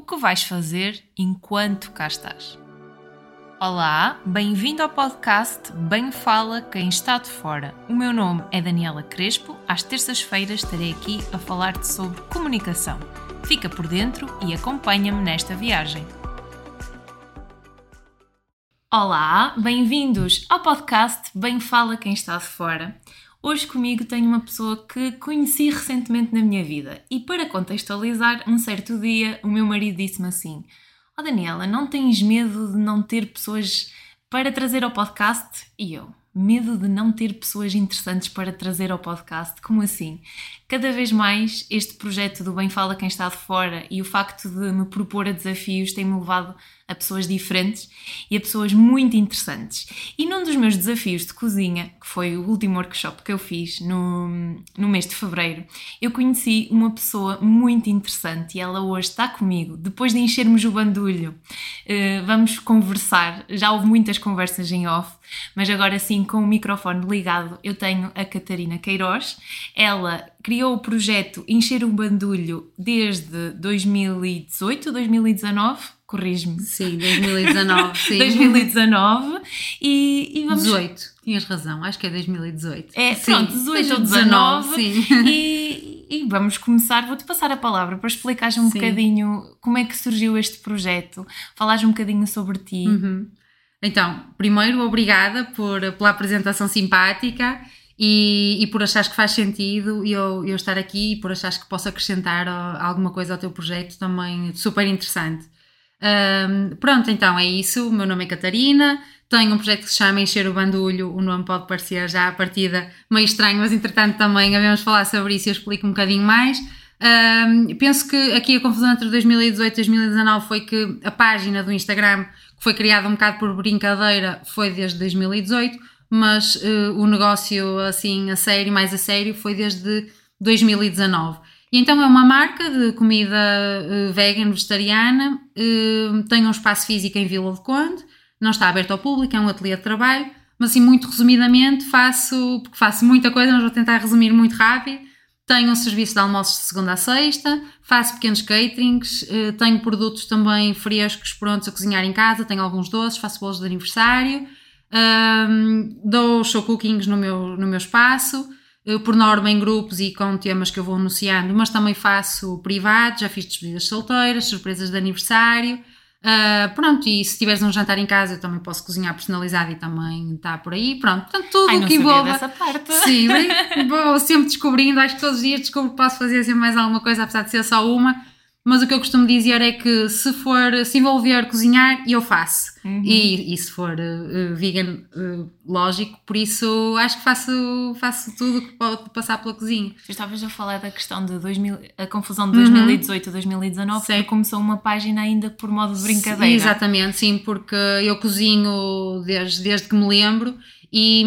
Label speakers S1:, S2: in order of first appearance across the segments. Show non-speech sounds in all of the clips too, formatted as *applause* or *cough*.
S1: o que vais fazer enquanto cá estás. Olá, bem-vindo ao podcast Bem Fala Quem Está de Fora. O meu nome é Daniela Crespo. Às terças-feiras estarei aqui a falar-te sobre comunicação. Fica por dentro e acompanha-me nesta viagem. Olá, bem-vindos ao podcast Bem Fala Quem Está de Fora. Hoje comigo tenho uma pessoa que conheci recentemente na minha vida e para contextualizar, um certo dia o meu marido disse-me assim: Ó oh Daniela, não tens medo de não ter pessoas para trazer ao podcast? E eu, medo de não ter pessoas interessantes para trazer ao podcast? Como assim? Cada vez mais este projeto do Bem Fala Quem Está de Fora e o facto de me propor a desafios tem-me levado a pessoas diferentes e a pessoas muito interessantes. E num dos meus desafios de cozinha, que foi o último workshop que eu fiz no, no mês de fevereiro, eu conheci uma pessoa muito interessante e ela hoje está comigo. Depois de enchermos o bandulho, uh, vamos conversar. Já houve muitas conversas em off, mas agora sim, com o microfone ligado, eu tenho a Catarina Queiroz. Ela criou o projeto Encher o Bandulho desde 2018, 2019 corrijo-me.
S2: Sim, 2019, *laughs* sim.
S1: 2019 e, e
S2: vamos... 18, tinhas razão, acho que é 2018.
S1: É, sim. pronto, 18 ou 19, 19 sim. E, e vamos começar, vou-te passar a palavra para explicares um sim. bocadinho como é que surgiu este projeto, falares um bocadinho sobre ti.
S2: Uhum. Então, primeiro, obrigada por, pela apresentação simpática e, e, por achares que faz sentido eu, eu estar aqui e por achares que posso acrescentar alguma coisa ao teu projeto também super interessante. Um, pronto, então é isso. O meu nome é Catarina. Tenho um projeto que se chama Encher o Bandulho. O nome pode parecer já à partida meio estranho, mas entretanto também havemos falar sobre isso e eu explico um bocadinho mais. Um, penso que aqui a confusão entre 2018 e 2019 foi que a página do Instagram, que foi criada um bocado por brincadeira, foi desde 2018, mas uh, o negócio assim a sério, mais a sério, foi desde 2019. E então é uma marca de comida uh, vegan, vegetariana, uh, tem um espaço físico em Vila de Conde, não está aberto ao público, é um ateliê de trabalho, mas assim muito resumidamente faço, porque faço muita coisa, mas vou tentar resumir muito rápido. Tenho um serviço de almoços de segunda a sexta, faço pequenos caterings, uh, tenho produtos também frescos prontos a cozinhar em casa, tenho alguns doces, faço bolos de aniversário, um, dou show cookings no meu, no meu espaço, por norma em grupos e com temas que eu vou anunciando, mas também faço privado, já fiz despedidas solteiras, surpresas de aniversário. Uh, pronto, e se tiveres um jantar em casa, eu também posso cozinhar personalizado e também está por aí. Pronto, portanto, tudo
S1: o
S2: que envolva. Sim, *laughs* vou sempre descobrindo, acho que todos os dias descubro que posso fazer sempre mais alguma coisa, apesar de ser só uma mas o que eu costumo dizer é que se for, se envolver cozinhar, eu faço. Uhum. E, e, se for uh, vegan, uh, lógico, por isso acho que faço, faço tudo que pode passar pela cozinha.
S1: Tu estavas a falar da questão de 2000, a confusão de 2018 uhum. a 2019, porque começou uma página ainda por modo de brincadeira. Sim,
S2: exatamente, sim, porque eu cozinho desde, desde que me lembro e,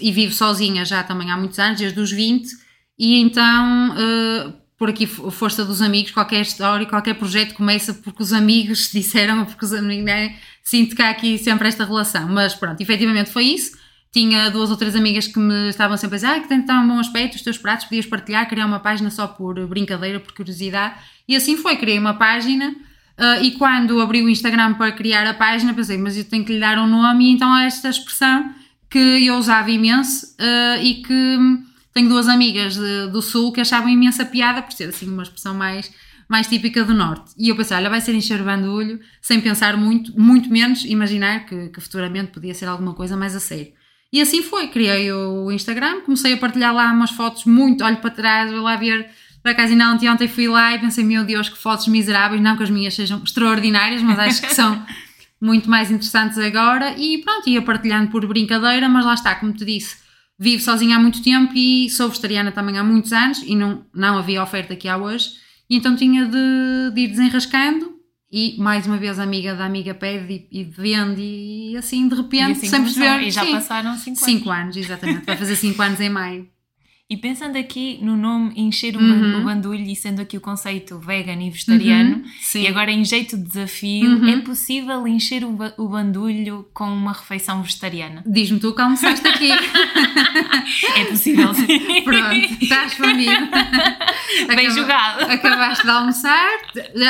S2: e vivo sozinha já também há muitos anos, desde os 20, e então. Uh, por aqui força dos amigos, qualquer história, qualquer projeto começa porque os amigos *laughs* disseram porque os amigos, né? sinto que há aqui sempre esta relação, mas pronto, efetivamente foi isso. Tinha duas ou três amigas que me estavam sempre a dizer ah, que tem um bom aspecto, os teus pratos, podias partilhar, criar uma página só por brincadeira, por curiosidade. E assim foi, criei uma página uh, e quando abri o Instagram para criar a página pensei, mas eu tenho que lhe dar um nome e então há esta expressão que eu usava imenso uh, e que tenho duas amigas de, do Sul que achavam imensa piada por ser assim uma expressão mais, mais típica do Norte. E eu pensei, olha, vai ser encher o bandulho, sem pensar muito, muito menos imaginar que, que futuramente podia ser alguma coisa mais a sério. E assim foi, criei o Instagram, comecei a partilhar lá umas fotos muito, olho para trás, vou lá ver, por acaso ainda ontem, ontem fui lá e pensei, meu Deus, que fotos miseráveis, não que as minhas sejam extraordinárias, mas acho que são *laughs* muito mais interessantes agora, e pronto, ia partilhando por brincadeira, mas lá está, como te disse, vivo sozinha há muito tempo e sou vegetariana também há muitos anos e não, não havia oferta que há hoje. E então tinha de, de ir desenrascando e mais uma vez a amiga da amiga pede e, e vende e assim de repente,
S1: e assim sem perceber. E já
S2: sim,
S1: passaram 5
S2: anos. 5 anos, exatamente. Vai fazer 5 anos em maio.
S1: E pensando aqui no nome encher uhum. o bandulho e sendo aqui o conceito vegan e vegetariano, uhum. e agora em jeito de desafio, uhum. é possível encher o, o bandulho com uma refeição vegetariana?
S2: Diz-me tu que almoçaste aqui. *laughs*
S1: é possível, sim. *laughs*
S2: Pronto, estás comigo.
S1: Bem Acab jogado.
S2: Acabaste de almoçar,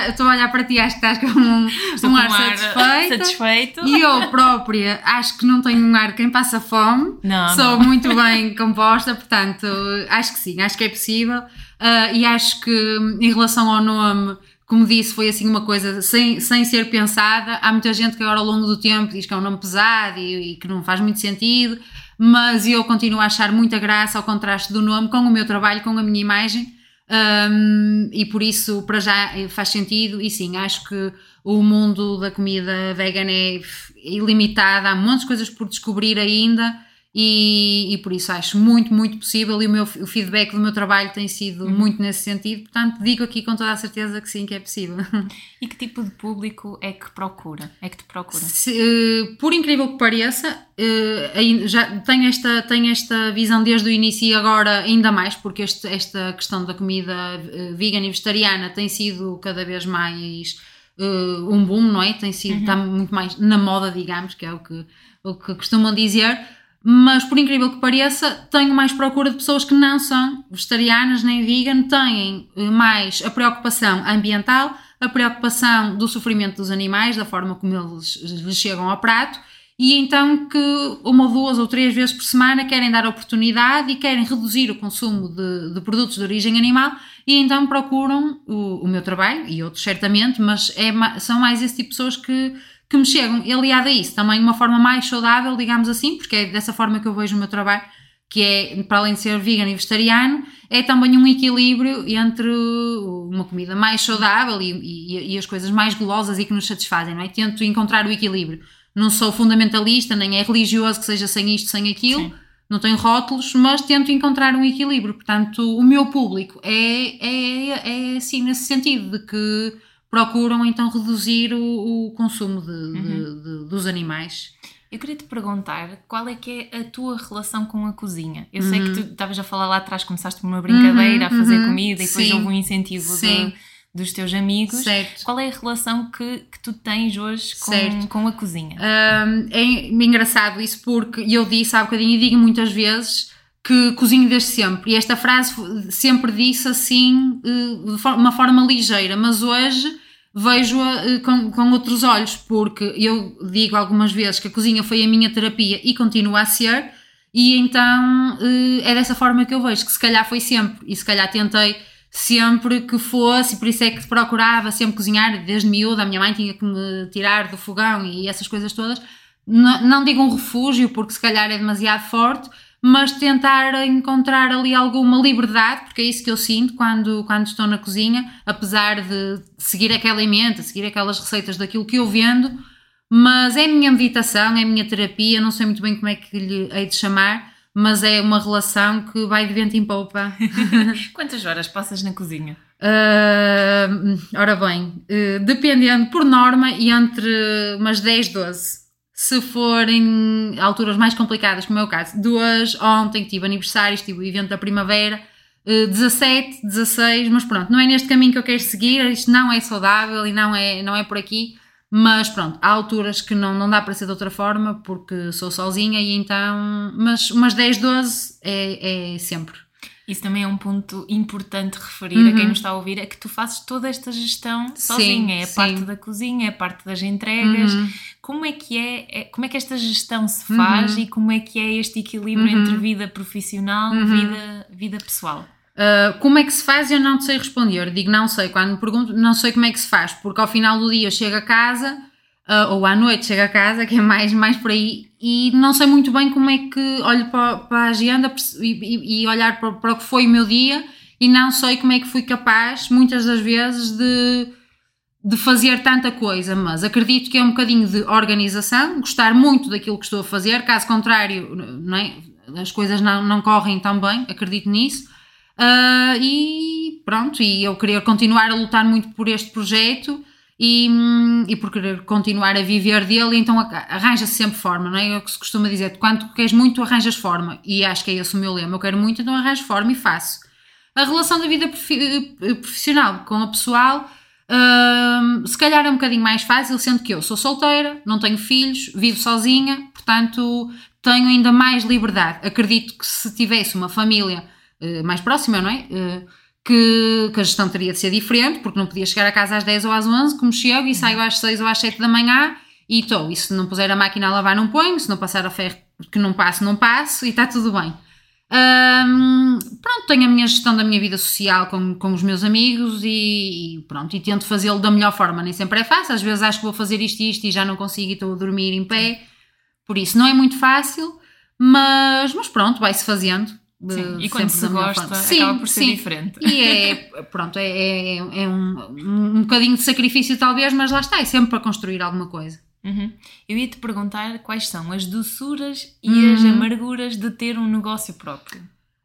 S2: estou a olhar para ti, acho que estás com um, um ar, ar satisfeito.
S1: satisfeito.
S2: E eu própria acho que não tenho um ar quem passa fome.
S1: Não,
S2: Sou
S1: não.
S2: muito bem composta, portanto acho que sim, acho que é possível. Uh, e acho que em relação ao nome, como disse, foi assim uma coisa sem, sem ser pensada. Há muita gente que agora ao longo do tempo diz que é um nome pesado e, e que não faz muito sentido, mas eu continuo a achar muita graça ao contraste do nome com o meu trabalho, com a minha imagem. Um, e por isso, para já, faz sentido. E sim, acho que o mundo da comida vegan é ilimitado, há muitas coisas por descobrir ainda e, e, por isso acho muito, muito possível e o, meu, o feedback do meu trabalho tem sido uhum. muito nesse sentido, portanto digo aqui com toda a certeza que sim, que é possível. *laughs*
S1: E que tipo de público é que procura? É que te procura?
S2: Se, uh, por incrível que pareça, uh, já tenho esta, tenho esta visão desde o início e agora ainda mais, porque este, esta questão da comida uh, vegan e vegetariana tem sido cada vez mais um boom, não é? Tem sido, uhum. está muito mais na moda, digamos, que é o que, o que costumam dizer mas por incrível que pareça, tenho mais procura de pessoas que não são vegetarianas nem vegan, têm eh, mais a preocupação ambiental, a preocupação do sofrimento dos animais, da forma como eles lhes chegam ao prato, e então que uma, duas ou três vezes por semana querem dar oportunidade e querem reduzir o consumo de, de produtos de origem animal e então procuram o, o meu trabalho e outros certamente, mas é, são mais esse tipo de pessoas que que me chegam. E aliado a isso, também uma forma mais saudável, digamos assim, porque é dessa forma que eu vejo o meu trabalho, que é, para além de ser vegan e vegetariano, é também um equilíbrio entre uma comida mais saudável e, e, e as coisas mais golosas e que nos satisfazem, não é? Tento encontrar o equilíbrio. Não sou fundamentalista, nem é religioso que seja sem isto, sem aquilo. Sim não tenho rótulos, mas tento encontrar um equilíbrio. Portanto, o meu público é, é, é assim, nesse sentido, de que procuram então reduzir o, o consumo de, uhum. de, de, dos animais.
S1: Eu queria te perguntar qual é que é a tua relação com a cozinha. Eu uhum. sei que tu estavas a falar lá atrás, começaste por uma brincadeira uhum, a fazer uhum. comida e depois Sim. houve um incentivo de, dos teus amigos.
S2: Certo.
S1: Qual é a relação que, que tu tens hoje com, com a cozinha?
S2: Um, é engraçado isso porque eu disse há bocadinho e digo muitas vezes que cozinho desde sempre. E esta frase sempre disse assim, eh, de uma forma ligeira, mas hoje vejo-a eh, com, com outros olhos, porque eu digo algumas vezes que a cozinha foi a minha terapia e continua a ser, e então eh, é dessa forma que eu vejo, que se calhar foi sempre, e se calhar tentei sempre que fosse, por isso é que procurava sempre cozinhar, desde miúda, a minha mãe tinha que me tirar do fogão e essas coisas todas. Não, não digo um refúgio, porque se calhar é demasiado forte, mas tentar encontrar ali alguma liberdade, porque é isso que eu sinto quando, quando estou na cozinha, apesar de seguir aquela emenda, seguir aquelas receitas daquilo que eu vendo, mas é a minha meditação, é a minha terapia, não sei muito bem como é que lhe hei de chamar, mas é uma relação que vai de vento em popa. *laughs*
S1: Quantas horas passas na cozinha?
S2: Uh, ora bem, uh, dependendo por norma, e entre umas 10, 12 se forem alturas mais complicadas, como é o caso, duas, ontem tive aniversários, tive o evento da primavera, 17, eh, 16, mas pronto, não é neste caminho que eu quero seguir, isto não é saudável e não é, não é por aqui, mas pronto, há alturas que não, não dá para ser de outra forma, porque sou sozinha e então, mas umas 10, 12 é, é sempre.
S1: Isso também é um ponto importante referir uhum. a quem nos está a ouvir, é que tu fazes toda esta gestão sozinha, é a sim. parte da cozinha, é a parte das entregas. Uhum. Como é que é, é, como é que esta gestão se faz uhum. e como é que é este equilíbrio uhum. entre vida profissional e uhum. vida, vida pessoal?
S2: Uh, como é que se faz? Eu não te sei responder. Digo não sei. Quando me pergunto, não sei como é que se faz, porque ao final do dia chego a casa uh, ou à noite chego a casa, que é mais, mais por aí, e não sei muito bem como é que olho para, para a agenda e, e olhar para, para o que foi o meu dia e não sei como é que fui capaz, muitas das vezes, de, de fazer tanta coisa, mas acredito que é um bocadinho de organização, gostar muito daquilo que estou a fazer, caso contrário, não é? as coisas não, não correm tão bem, acredito nisso. Uh, e pronto, e eu queria continuar a lutar muito por este projeto e, hum, e por querer continuar a viver dele, então arranja-se sempre forma, não é? É o que se costuma dizer, quando queres muito, arranjas forma, e acho que é esse o meu lema, eu quero muito, então arranjo forma e faço. A relação da vida eh, profissional com a pessoal, hum, se calhar é um bocadinho mais fácil, sendo que eu sou solteira, não tenho filhos, vivo sozinha, portanto tenho ainda mais liberdade. Acredito que se tivesse uma família uh, mais próxima, não é? Que, que, a gestão teria de ser diferente, porque não podia chegar a casa às 10 ou às 11, como chego, e saio às 6 ou às 7 da manhã e estou. E se não puser a máquina a lavar, não ponho, se não passar a ferro que não passo, não passo, e está tudo bem. Um, pronto, tenho a minha gestão da minha vida social com, com os meus amigos e, e pronto, e tento fazê-lo da melhor forma. Nem sempre é fácil, às vezes acho que vou fazer isto e isto e já não consigo e estou a dormir em pé. Por isso, não é muito fácil, mas, mas pronto, vai-se fazendo.
S1: Sim, e quando se gosta, sim, acaba por ser sim. diferente.
S2: E é, pronto, é, é, é um, um bocadinho de sacrifício talvez, mas lá está, é sempre para construir alguma coisa.
S1: Uhum. Eu ia te perguntar quais são as doçuras e hum. as amarguras de ter um negócio próprio.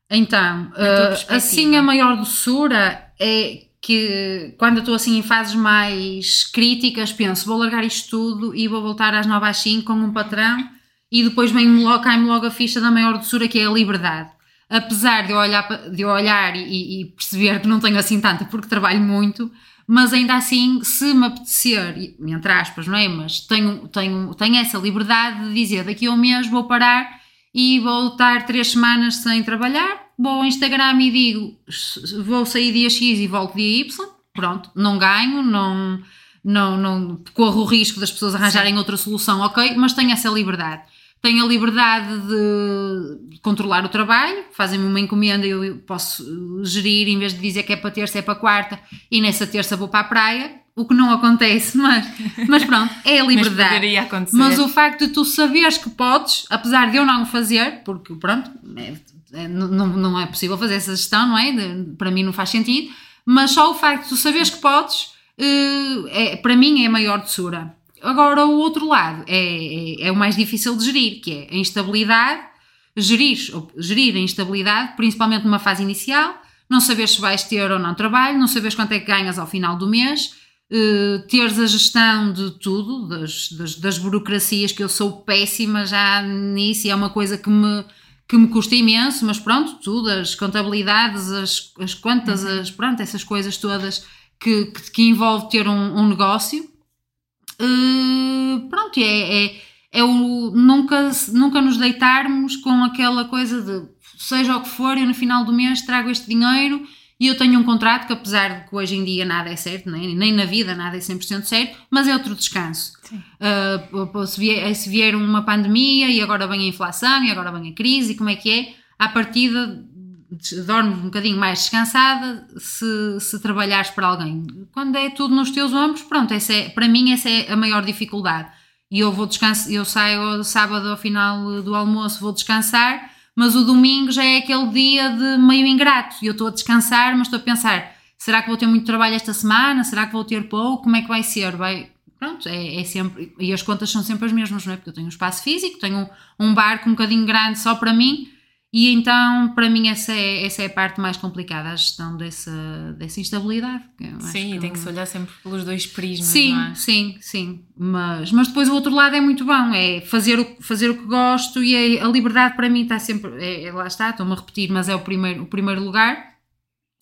S2: Então, uh, assim a maior doçura é que quando eu estou assim em fases mais críticas, penso, vou largar isto tudo e vou voltar às 9 às 5 com um patrão e depois vem-me logo, cai-me logo a ficha da maior doçura que é a liberdade. Apesar de eu olhar, de eu olhar e, e perceber que não tenho assim tanta porque trabalho muito, mas ainda assim, se me apetecer, entre aspas, não é? Mas tenho, tenho, tenho essa liberdade de dizer daqui a um mês vou parar e vou estar três semanas sem trabalhar, vou ao Instagram e digo vou sair dia X e volto dia Y, pronto, não ganho, não, não, não corro o risco das pessoas arranjarem Sim. outra solução, ok, mas tenho essa liberdade tenho a liberdade de controlar o trabalho, fazem-me uma encomenda e eu posso gerir, em vez de dizer que é para terça, é para quarta, e nessa terça vou para a praia, o que não acontece, *laughs* mas, mas pronto, é a liberdade.
S1: mas,
S2: mas o facto de tu saberes que podes, apesar de eu não fazer, porque pronto, é, é, não, não é possível fazer essa gestão, não é? De, para mim não faz sentido, mas só o facto de tu saberes que podes, é, para mim é a maior doçura. Agora, o outro lado é, é, é, o mais difícil de gerir, que é a instabilidade, gerir, gerir a instabilidade, principalmente numa fase inicial, não saber se vais ter ou não trabalho, não saberes quanto é que ganhas ao final do mês, uh, teres a gestão de tudo, das, das, das, burocracias, que eu sou péssima já nisso e é uma coisa que me, que me custa imenso, mas pronto, tudo, as contabilidades, as, as contas, uhum. as, pronto, essas coisas todas que, que, que envolve ter um, um negócio uh, pronto, é, é, é, o nunca, nunca nos deitarmos com aquela coisa de seja o que for, eu no final do mês trago este dinheiro e eu tenho um contrato que apesar de que hoje em dia nada é certo, nem, nem na vida nada é 100% certo, mas é outro descanso. Uh, se, vier, se vier uma pandemia e agora vem a inflação e agora vem a crise, como é que é? À partida dormes um bocadinho mais descansada se, se trabalhares para alguém. Quando é tudo nos teus ombros, pronto, essa é, para mim essa é a maior dificuldade. E eu vou descansar, eu saio sábado ao final do almoço, vou descansar, mas o domingo já é aquele dia de meio ingrato. E eu estou a descansar, mas estou a pensar: será que vou ter muito trabalho esta semana? Será que vou ter pouco? Como é que vai ser? Vai, pronto, é, é, sempre. E as contas são sempre as mesmas, não é? Porque eu tenho um espaço físico, tenho um, um barco um bocadinho grande só para mim e então, para mim, essa é, essa é a parte mais complicada, a gestão dessa, dessa instabilidade.
S1: Sim, e tem que se olhar sempre pelos dois prismas.
S2: Sim,
S1: é?
S2: sim, sim. Mas, mas depois o outro lado é muito bom, é fazer o, fazer o que gosto e a, a liberdade para mim está sempre. É, é lá está, estou-me a repetir, mas é o primeiro, o primeiro lugar.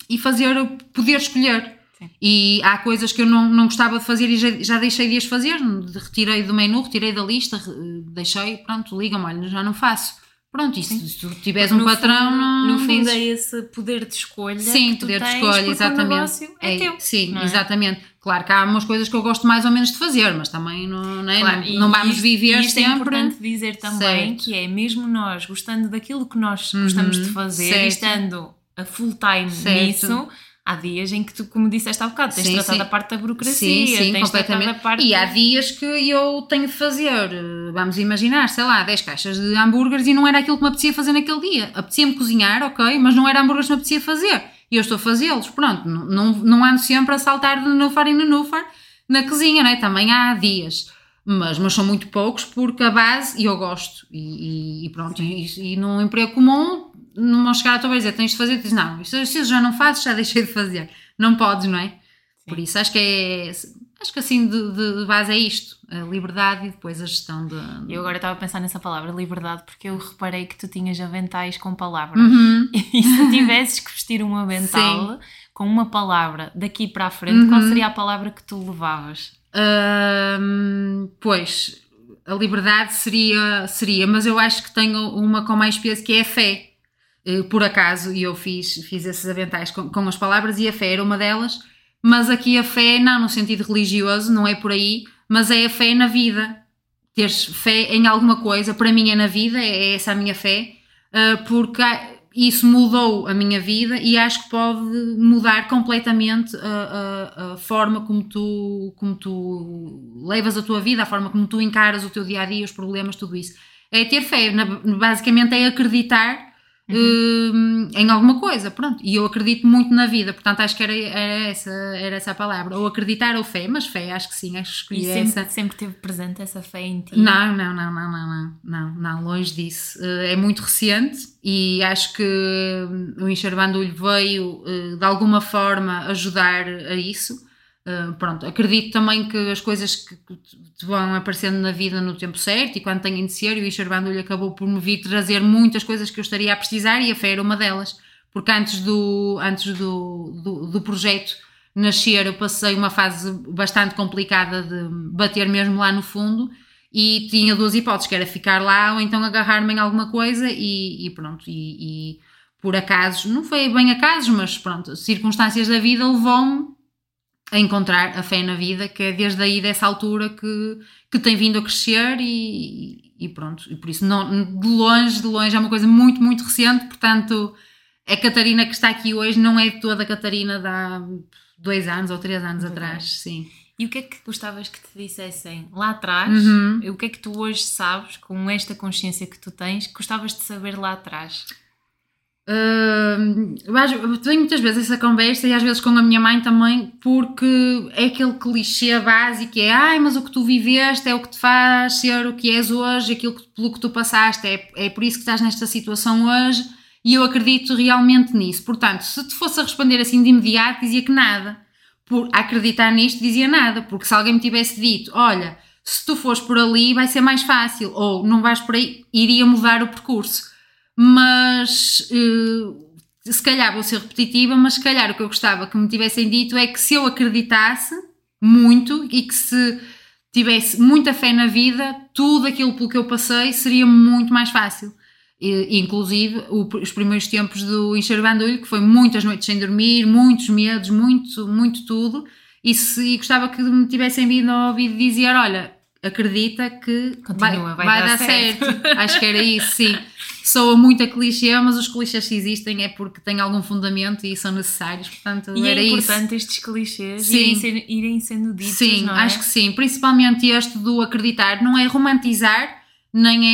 S2: E fazer, poder escolher. Sim. E há coisas que eu não, não gostava de fazer e já, já deixei de as fazer. Retirei do menu, retirei da lista, deixei, pronto, liga-me, olha, já não faço Pronto, e se tu tiveres um patrão,
S1: fundo,
S2: não,
S1: no fundo é esse poder de escolha.
S2: Sim, poder
S1: de
S2: escolha,
S1: exatamente. é, é teu.
S2: Sim, é? exatamente. Claro que há umas coisas que eu gosto mais ou menos de fazer, mas também não, não, é? claro, não, não vamos viver
S1: isto
S2: sempre.
S1: é importante dizer também certo. que é mesmo nós gostando daquilo que nós uhum, gostamos de fazer certo. e estando a full time certo. nisso há dias em que tu, como disseste há bocado, tens sim, tratado sim. a parte da burocracia, sim, sim, tens completamente. a parte...
S2: E há dias que eu tenho de fazer, vamos imaginar, sei lá, 10 caixas de hambúrgueres e não era aquilo que me apetecia fazer naquele dia. Apetecia-me cozinhar, ok, mas não era hambúrgueres que me apetecia fazer. E eu estou a fazê-los, pronto, não, não, não ando sempre a saltar de nufar em nufar na cozinha, né? também há dias. Mas, mas são muito poucos porque a base, e eu gosto, e, e pronto, e, e num emprego comum não vão chegar a tua vez dizer tens de fazer, diz não, isso, isso já não fazes, já deixei de fazer. Não podes, não é? Sim. Por isso acho que é. Acho que assim de, de base é isto: a liberdade e depois a gestão de.
S1: Eu agora estava a pensar nessa palavra, liberdade, porque eu reparei que tu tinhas aventais com palavras.
S2: Uhum. *laughs*
S1: E se tivesses que vestir um avental
S2: Sim.
S1: com uma palavra daqui para a frente, qual seria a palavra que tu levavas?
S2: Hum, pois, a liberdade seria, seria, mas eu acho que tenho uma com mais peso que é a fé. Eh, Por acaso, e eu fiz, fiz esses aventais com, com as palavras e a fé era uma delas, mas aqui a fé, não no sentido religioso, não é por aí, mas é a fé na vida. Teres fé em alguma coisa, para mim é na vida, é essa a minha fé, eh, porque isso mudou a minha vida e acho que pode mudar completamente a, a- a forma como tu, como tu levas a tua vida, a forma como tu encaras o teu dia a dia, os problemas, tudo isso. É ter fé, basicamente é acreditar hum, em alguma coisa, pronto. E eu acredito muito na vida, portanto acho que era, era, essa, era essa a palavra. Ou acreditar ou fé, mas fé, acho que sim, acho que
S1: E
S2: escolhi
S1: sempre,
S2: essa.
S1: sempre teve presente essa fé em ti?
S2: Não, não, não, não, não, não, não, não, longe disso. Eh, É muito recente e acho que hum, o Encher Bandulho veio eh, de alguma forma ajudar a isso. Eh, Pronto, acredito também que as coisas que te vão aparecendo na vida no tempo certo e quando têm de ser, e o Encher Bandulho acabou por me vir trazer muitas coisas que eu estaria a precisar e a fé era uma delas. Porque antes do, antes do, do, do projeto nascer, eu passei uma fase bastante complicada de bater mesmo lá no fundo e tinha duas hipóteses, que era ficar lá ou então agarrar-me em alguma coisa e, e pronto, e, e por acasos, não foi bem acasos, mas pronto, circunstâncias da vida levou-me a encontrar a fé na vida, que é desde aí dessa altura que, que tem vindo a crescer e, e pronto, e por isso não, de longe, de longe é uma coisa muito, muito recente, portanto a Catarina que está aqui hoje não é toda a Catarina de há dois anos ou três anos
S1: Verdade.
S2: atrás, sim.
S1: E o que é que gostavas que te dissessem lá atrás?
S2: Uhum.
S1: O que é que tu hoje sabes, com esta consciência que tu tens, que gostavas de saber lá atrás?
S2: Acho- eu tenho muitas vezes essa conversa e às vezes com a minha mãe também, porque é aquele clichê básico: é ai, mas o que tu viveste é o que te faz ser o que és hoje, aquilo que, pelo que tu passaste, é, é por isso que estás nesta situação hoje. E eu acredito realmente nisso. Portanto, se te fosse a responder assim de imediato, dizia que nada. Por acreditar nisto, dizia nada, porque se alguém me tivesse dito: olha, se tu fores por ali, vai ser mais fácil, ou não vais por aí, iria mudar o percurso mas eh, se calhar vou ser repetitiva, mas se calhar o que eu gostava que me tivessem dito é que se eu acreditasse muito e que se tivesse muita fé na vida, tudo aquilo pelo que eu passei seria muito mais fácil. E, inclusive o- os primeiros tempos do Encher Bandulho, que foi muitas noites sem dormir, muitos medos, muito, muito tudo, e, se, e gostava que me tivessem vindo ao ouvido dizer: Olha, acredita que
S1: Continua, vai dar certo."
S2: Acho que era isso, sim. *laughs* Soa muito a clichê, mas os clichês que existem é porque têm algum fundamento e são necessários, portanto
S1: E
S2: era
S1: é
S2: isso.
S1: importante estes clichês
S2: Sim.
S1: irem, ser- irem sendo ditos,
S2: Sim,
S1: não é?
S2: acho que sim. Principalmente este do acreditar. Não é romantizar, nem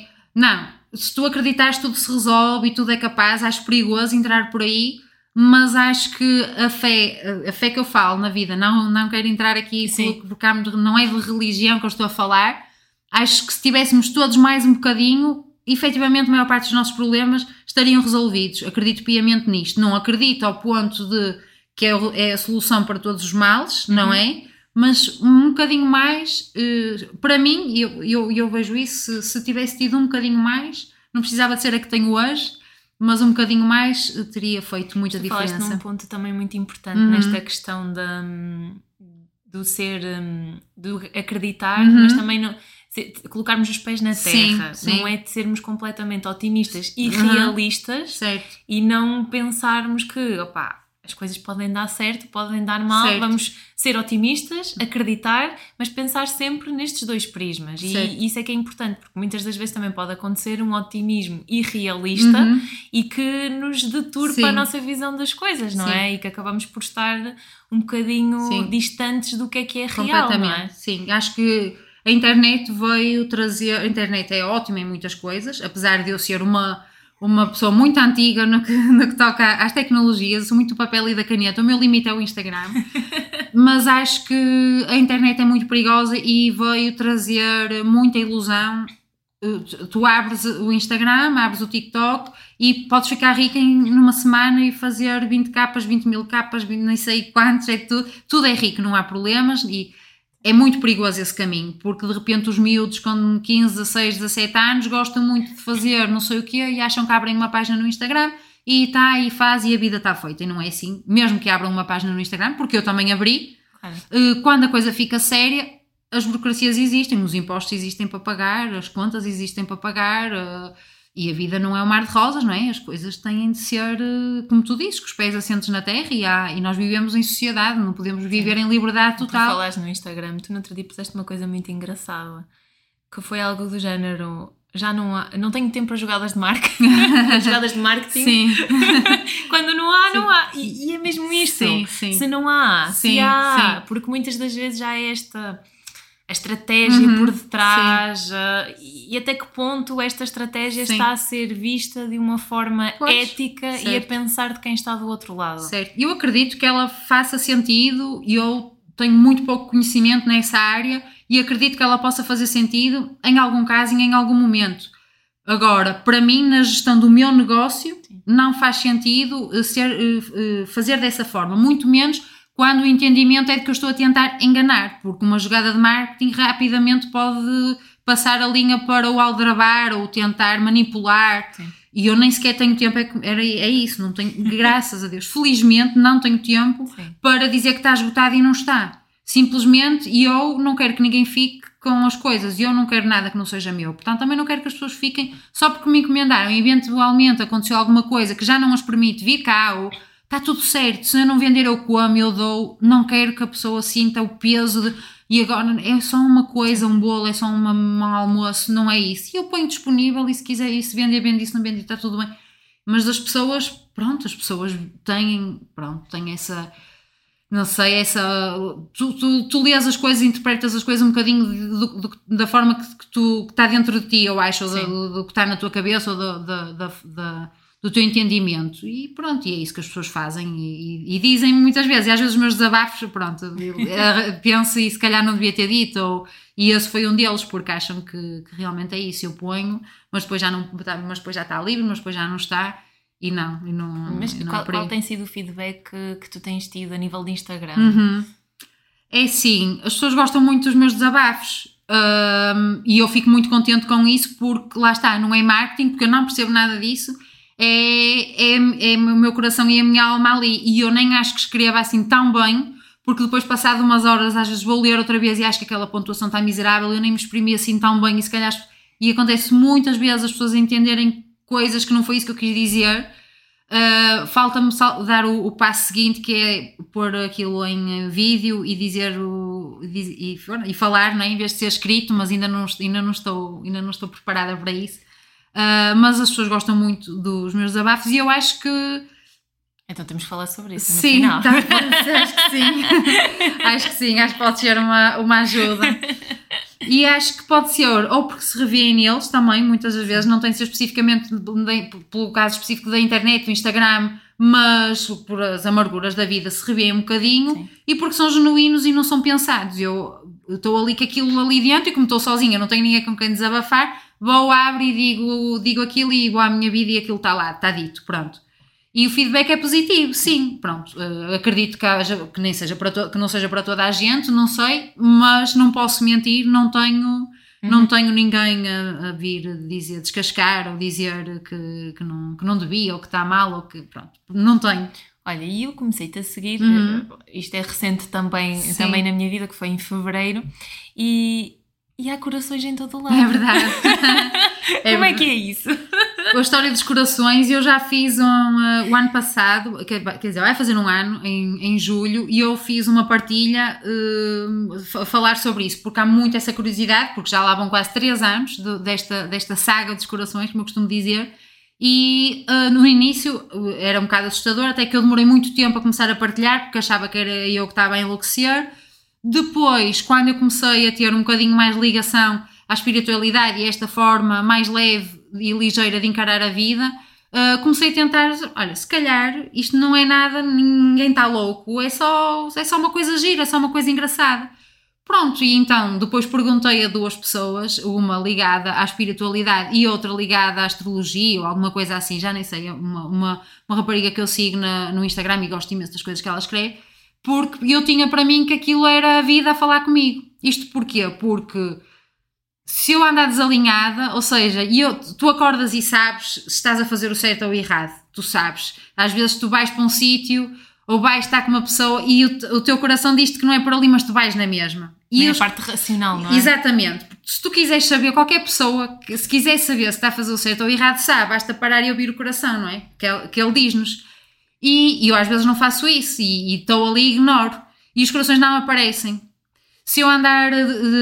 S2: é. Não. Se tu acreditares, tudo se resolve e tudo é capaz. Acho perigoso entrar por aí, mas acho que a fé, a fé que eu falo na vida, não, não quero entrar aqui
S1: Sim.
S2: pelo- por causa de- não é de religião que eu estou a falar. Acho que se tivéssemos todos mais um bocadinho, efetivamente a maior parte dos nossos problemas estariam resolvidos. Acredito piamente nisto. Não acredito ao ponto de que é é a solução para todos os males, não
S1: Uhum.
S2: é? Mas um bocadinho mais, eh, para mim, e eu, eu, eu vejo isso, se, se tivesse tido um bocadinho mais, não precisava de ser a que tenho hoje, mas um bocadinho mais eh, teria feito muita
S1: Tu falaste
S2: diferença.
S1: num ponto também muito importante
S2: Uhum.
S1: nesta questão da, hum, do ser, hum, do acreditar,
S2: Uhum.
S1: mas também não, se- colocarmos os pés na
S2: Sim,
S1: terra.
S2: sim.
S1: Não é de sermos completamente otimistas e
S2: Uhum.
S1: realistas
S2: Certo,
S1: e não pensarmos que, opá, as coisas podem dar certo, podem dar mal,
S2: Certo.
S1: vamos ser otimistas, acreditar, mas pensar sempre nestes dois prismas.
S2: Certo.
S1: E isso é que é importante, porque muitas das vezes também pode acontecer um otimismo irrealista
S2: Uhum.
S1: e que nos deturpa
S2: Sim.
S1: a nossa visão das coisas, não
S2: Sim.
S1: é? E que acabamos por estar um bocadinho
S2: Sim.
S1: distantes do que é que é real, não é?
S2: Sim, acho que a internet veio trazer. A internet é ótima em muitas coisas, apesar de eu ser uma, uma pessoa muito antiga no que, no que toca às tecnologias, sou muito do papel e da caneta. O meu limite é o Instagram, *laughs* mas acho que a internet é muito perigosa e veio trazer muita ilusão. Uh, Tu abres o Instagram, abres o TikTok e podes ficar rica em, numa semana e fazer 20 capas, 20 mil capas, 20, nem sei quantos, é tudo, tudo é rico, não há problemas e é muito perigoso esse caminho, porque de repente os miúdos com 15, 16, 17 anos gostam muito de fazer não sei o quê e acham que abrem uma página no Instagram e está e faz e a vida está feita. E não é assim, mesmo que abram uma página no Instagram, porque eu também abri. Claro. Quando a coisa fica séria, as burocracias existem, os impostos existem para pagar, as contas existem para pagar. E a vida não é um mar de rosas, não é? As coisas têm de ser, como tu dizes, com os pés assentes na terra e, há, e nós vivemos em sociedade, não podemos viver Sim. em liberdade total.
S1: Tu falaste no Instagram, tu no outro dia puseste uma coisa muito engraçada, que foi algo do género já não há, não tenho tempo para jogadas de marketing, *laughs* jogadas de marketing. Sim. *laughs* Quando não há, sim. não há. E, e, é mesmo isto. Sim, sim. Se não há, sim, se há, sim. porque muitas das vezes já é esta a estratégia uhum, por detrás uh, e até que ponto esta estratégia sim. está a ser vista de uma forma pois, ética certo. e a pensar de quem está do outro lado.
S2: Certo. Eu acredito que ela faça sentido e eu tenho muito pouco conhecimento nessa área e acredito que ela possa fazer sentido em algum caso e em algum momento. Agora, para mim, na gestão do meu negócio, Sim. não faz sentido eh, ser, eh, fazer dessa forma, muito menos quando o entendimento é de que eu estou a tentar enganar, porque uma jogada de marketing rapidamente pode passar a linha para o aldrabar ou tentar manipular. Sim. E eu nem sequer tenho tempo, é, era, é isso, não tenho, graças a Deus, felizmente não tenho tempo Sim. para dizer que está esgotado e não está. Simplesmente eu não quero que ninguém fique com as coisas e eu não quero nada que não seja meu. Portanto, também não quero que as pessoas fiquem só porque me encomendaram e eventualmente aconteceu alguma coisa que já não as permite vir cá ou está tudo certo, se eu não vender eu como, eu dou, não quero que a pessoa sinta o peso de e agora é só uma coisa, um bolo, é só uma, um almoço, não é isso. E eu ponho disponível e se quiser isso, vender, vende, isso não vende, está tudo bem. Mas as pessoas, pronto, as pessoas têm, pronto, têm essa não sei, essa. Tu, tu, tu lês as coisas, interpretas as coisas um bocadinho do, do, da forma que, que tu que está dentro de ti, eu acho, ou do, do, que está na tua cabeça, ou da, do teu entendimento. E pronto, e é isso que as pessoas fazem e, e, dizem muitas vezes. E às vezes os meus desabafos, pronto, *laughs* penso e se calhar não devia ter dito, ou, e esse foi um deles, porque acham que, que realmente é isso. Eu ponho, mas depois já não mas depois já está livre, mas depois já não está. E não, e não.
S1: Mas
S2: e não
S1: qual, qual, tem sido o feedback que, que, tu tens tido a nível de Instagram?
S2: Uhum. É sim, as pessoas gostam muito dos meus desabafos. Um, e eu fico muito contente com isso porque lá está, não é marketing, porque eu não percebo nada disso. É, é, é o meu coração e a minha alma ali. E eu nem acho que escreva assim tão bem, porque depois, passado umas horas, às vezes vou ler outra vez e acho que aquela pontuação está miserável. Eu nem me exprimi assim tão bem. E se calhar. E acontece muitas vezes as pessoas entenderem coisas que não foi isso que eu quis dizer. Uh, Falta-me dar o, o, passo seguinte que é pôr aquilo em vídeo e dizer o, e, e, falar, né, em vez de ser escrito, mas ainda não, ainda não, estou, ainda não estou preparada para isso. Uh, mas as pessoas gostam muito dos meus desabafos e eu acho que.
S1: Então temos que falar sobre isso.
S2: No sim,
S1: final.
S2: Tá, acho que sim. *laughs* acho que sim, acho que pode ser uma, uma ajuda. E acho que pode ser, ou porque se revêem neles também, muitas das vezes, não tem de ser especificamente pelo caso específico da internet, do Instagram, mas por as amarguras da vida se revêem um bocadinho Sim. e porque são genuínos e não são pensados. Eu estou ali com aquilo ali dentro e como estou sozinha, não tenho ninguém com quem desabafar, vou, abro e digo, digo aquilo e digo à minha vida e aquilo está lá, está dito, pronto. E o feedback é positivo, sim, pronto. Uh, acredito que, haja, que, nem seja para to, que não seja para toda a gente, não sei, mas não posso mentir, não tenho, uhum. não tenho ninguém a, a, vir dizer, descascar ou dizer que, que, não, que não devia ou que está mal ou que, pronto, não tenho.
S1: Olha, e eu comecei-te a seguir, uhum. Eh, isto é recente também, também na minha vida, que foi em fevereiro, e, e há corações em todo o lado.
S2: É verdade. *laughs*
S1: é Como é que é isso?
S2: a história dos corações eu já fiz um, uh, o ano passado, quer, quer dizer, vai fazer um ano, em, em julho, e eu fiz uma partilha uh, a falar sobre isso, porque há muito essa curiosidade, porque já lá vão quase 3 anos de, desta, desta saga dos corações, como eu costumo dizer, e uh, no início era um bocado assustador, até que eu demorei muito tempo a começar a partilhar, porque achava que era eu que estava a enlouquecer. Depois, quando eu comecei a ter um bocadinho mais ligação à espiritualidade e esta forma mais leve e ligeira de encarar a vida, uh, comecei a tentar, olha, se calhar isto não é nada, ninguém está louco, é só, é só uma coisa gira, é só uma coisa engraçada. Pronto, e então depois perguntei a duas pessoas, uma ligada à espiritualidade e outra ligada à astrologia ou alguma coisa assim, já nem sei, uma, uma, uma rapariga que eu sigo na, no Instagram e gosto imenso das coisas que ela escreve, porque eu tinha para mim que aquilo era a vida a falar comigo. Isto porquê? Porque se eu andar desalinhada, ou seja, eu, tu acordas e sabes se estás a fazer o certo ou o errado, tu sabes. Às vezes tu vais para um sítio ou vais estar com uma pessoa e o, o teu coração diz-te que não é por ali, mas tu vais na mesma.
S1: E
S2: eu,
S1: a parte racional, não é?
S2: Exatamente. Se tu quiseres saber, qualquer pessoa, se quiser saber se está a fazer o certo ou o errado, sabe, basta parar e ouvir o coração, não é? Que ele, que ele diz-nos. E, e eu às vezes não faço isso e estou ali e ignoro. E os corações não aparecem se eu andar,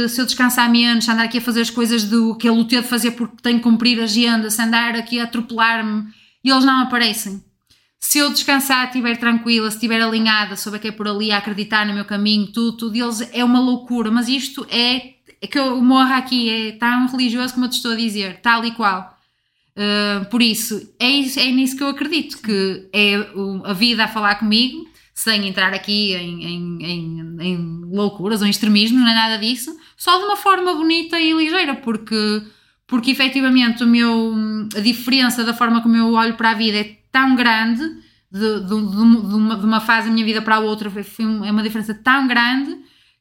S2: se eu descansar menos, se andar aqui a fazer as coisas do que ele teve de fazer porque tenho que cumprir a agenda, se andar aqui a atropelar-me, e eles não aparecem. Se eu descansar, estiver tranquila, se estiver alinhada, souber que é por ali a acreditar no meu caminho, tudo, tudo deles é uma loucura, mas isto é, é que eu morro aqui, é tão religioso como eu te estou a dizer, tal e qual. Uh, por isso, é, isso, é nisso que eu acredito, que é a vida a falar comigo, sem entrar aqui em, em, em, em loucuras ou em extremismos, não é nada disso, só de uma forma bonita e ligeira, porque, porque efetivamente o meu, a diferença da forma como eu olho para a vida é tão grande, de, de, de, uma, de uma, fase da minha vida para a outra, é uma diferença tão grande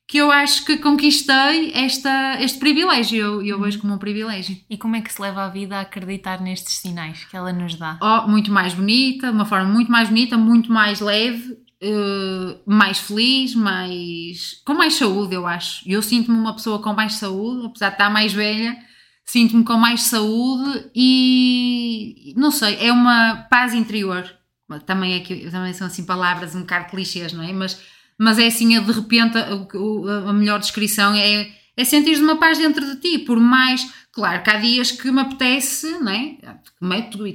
S2: que eu acho que conquistei esta, este privilégio, eu, eu vejo como um privilégio.
S1: E como é que se leva a vida a acreditar nestes sinais que ela nos dá?
S2: Oh, muito mais bonita, de uma forma muito mais bonita, muito mais leve uh, mais feliz, mais com mais saúde, eu acho. Eu sinto-me uma pessoa com mais saúde, apesar de estar mais velha, sinto-me com mais saúde e não sei, é uma paz interior. Também é que também são assim palavras um bocado clichês, não é? Mas, mas é assim, de repente, a, a melhor descrição é, é sentir uma paz dentro de ti, por mais Claro que há dias que me apetece, não é?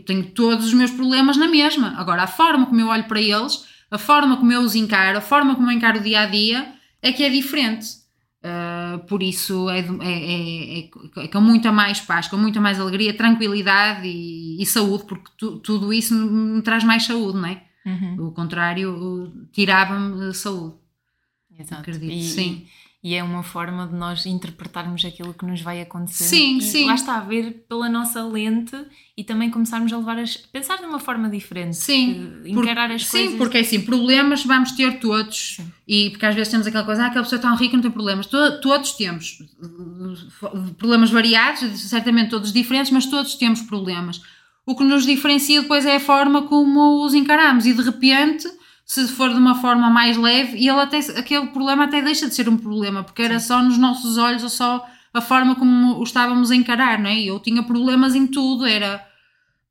S2: Tenho todos os meus problemas na mesma. Agora, a forma como eu olho para eles a forma como eu os encaro, a forma como eu encaro o dia a dia é que é diferente. Uh, por isso é, é, é, é, com muita mais paz, com muita mais alegria, tranquilidade e, e saúde, porque tu, tudo isso me traz mais saúde, não é? Uhum. O contrário tirava-me saúde.
S1: Exato. Acredito, e, sim. E e é uma forma de nós interpretarmos aquilo que nos vai acontecer.
S2: Sim,
S1: e
S2: sim.
S1: Lá está a ver pela nossa lente e também começarmos a levar a pensar de uma forma diferente.
S2: Sim.
S1: Encarar
S2: por,
S1: as coisas.
S2: Sim, porque é assim, problemas vamos ter todos. Sim. E porque às vezes temos aquela coisa, ah, aquela pessoa é tão rica não tem problemas. todos temos problemas variados, certamente todos diferentes, mas todos temos problemas. O que nos diferencia depois é a forma como os encaramos e de repente se for de uma forma mais leve, e ele até, aquele problema até deixa de ser um problema, porque era Sim. só nos nossos olhos ou só a forma como o estávamos a encarar, não é? Eu tinha problemas em tudo, era.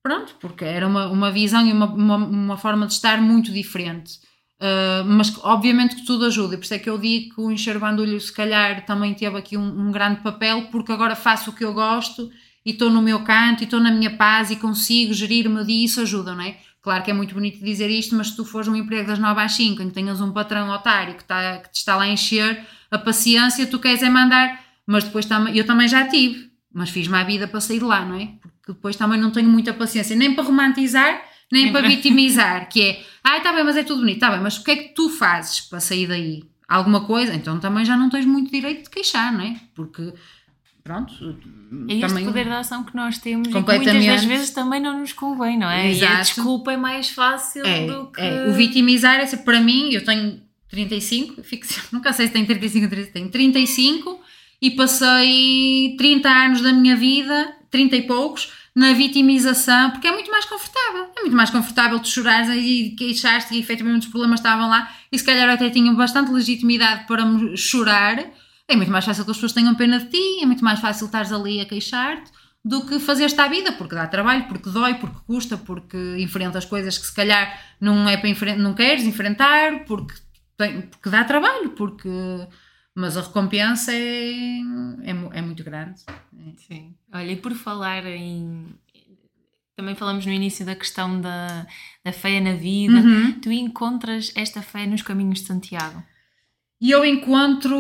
S2: Pronto, porque era uma, uma visão e uma, uma, uma forma de estar muito diferente. Uh, mas obviamente que tudo ajuda, e por isso é que eu digo que o Encher Bandulho se calhar também teve aqui um, um grande papel, porque agora faço o que eu gosto e estou no meu canto e estou na minha paz e consigo gerir o meu dia e isso ajuda, não é? Claro que é muito bonito dizer isto, mas se tu fores um emprego das 9 às 5, em que tenhas um patrão otário que, está, que te está lá a encher a paciência, tu queres é mandar. Mas depois eu também já tive, mas fiz-me a vida para sair de lá, não é? Porque depois também não tenho muita paciência, nem para romantizar, nem para vitimizar, que é, ah, está bem, mas é tudo bonito, está bem, mas o que é que tu fazes para sair daí? Alguma coisa? Então também já não tens muito direito de queixar, não é? Porque pronto.
S1: É este também, poder de ação que nós temos e que muitas das vezes também não nos convém, não é? Exato. E a desculpa é mais fácil é, do que.
S2: É. O vitimizar, é, para mim, eu tenho 35, fico, *laughs* nunca sei se tenho 35 ou 30, tenho 35 e passei 30 anos da minha vida, 30 e poucos, na vitimização, porque é muito mais confortável. É muito mais confortável tu chorares e queixaste que efetivamente os problemas estavam lá e se calhar até tinha bastante legitimidade para chorar é muito mais fácil que as pessoas tenham pena de ti, é muito mais fácil estares ali a queixar-te do que fazer-te à vida, porque dá trabalho, porque dói, porque custa, porque enfrentas coisas que se calhar não é para enfrentar, não queres enfrentar, porque, tem, porque dá trabalho, porque mas a recompensa é, é, é muito grande.
S1: Sim. Olha, e por falar em também falamos no início da questão da, da fé na vida. Uhum. Tu encontras esta fé nos caminhos de Santiago?
S2: E eu encontro,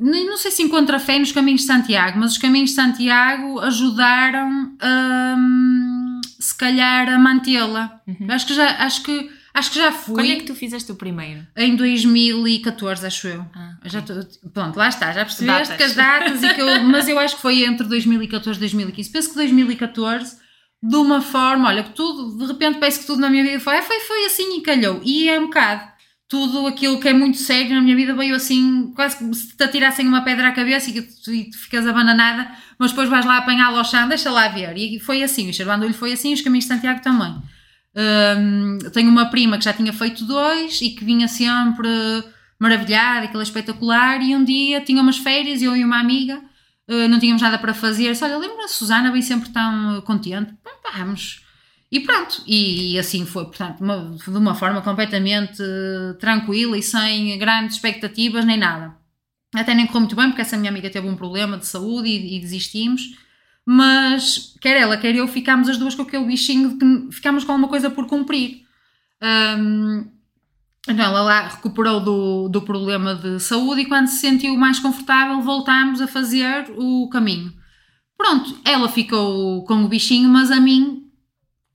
S2: não sei se encontro a fé nos caminhos de Santiago, mas os caminhos de Santiago ajudaram a, se calhar, a mantê-la. Uhum. Acho que já, acho que Acho que já fui.
S1: Quando é que tu fizeste o primeiro?
S2: Em 2014, acho eu.
S1: Ah,
S2: já tô, pronto, lá está, já percebeste
S1: Datas.
S2: que as datas e que eu, mas eu acho que foi entre 2014 e 2015. Penso que 2014, de uma forma, olha, que tudo, de repente parece que tudo na minha vida foi, "Ah, foi, foi assim e calhou. E é um bocado. Tudo aquilo que é muito sério na minha vida veio assim, quase como se te atirassem uma pedra à cabeça e que tu, e tu ficas abananada, mas depois vais lá apanhá-lo ao chão, deixa lá ver. E foi assim, o Xervandolho foi assim, os caminhos de Santiago também. Hum, tenho uma prima que já tinha feito dois e que vinha sempre maravilhada, aquilo é espetacular. E um dia tinha umas férias, eu e uma amiga, uh, não tínhamos nada para fazer. Disse, Olha, lembra a Susana, vem sempre tão contente. Vamos. E pronto, e, e assim foi, portanto, uma- de uma forma completamente uh, tranquila e sem grandes expectativas nem nada. Até nem correu muito bem, porque essa minha amiga teve um problema de saúde e, e desistimos. Mas quer ela, quer eu, ficámos as duas com aquele bichinho de que ficámos com uma coisa por cumprir. Hum, então ela lá recuperou do, do problema de saúde e quando se sentiu mais confortável voltámos a fazer o caminho. Pronto, ela ficou com o bichinho, mas a mim,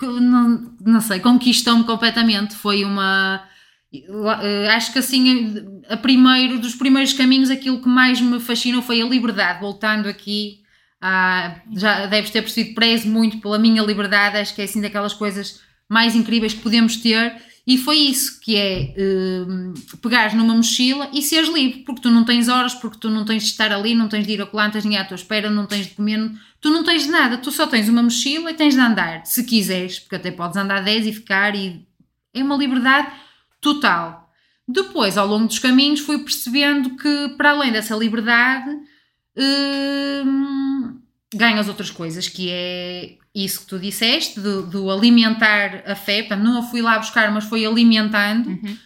S2: não, não sei, conquistou-me completamente. Foi uma. eh, Acho que assim, a primeiro, dos primeiros caminhos, aquilo que mais me fascinou foi a liberdade. Voltando aqui, ah, já deves ter percebido, prezo muito pela minha liberdade. Acho que é assim daquelas coisas mais incríveis que podemos ter. E foi isso que é hum, pegares numa mochila e seres livre, porque tu não tens horas, porque tu não tens de estar ali, não tens de ir a colar, não tens ninguém à tua espera, não tens de comer, tu não tens de nada, tu só tens uma mochila e tens de andar, se quiseres, porque até podes andar 10 e ficar e é uma liberdade total. Depois, ao longo dos caminhos, fui percebendo que, para além dessa liberdade, hum, ganhas outras coisas, que é isso que tu disseste, do, do alimentar a fé. Portanto, não a fui lá buscar, mas foi alimentando,
S1: Uhum.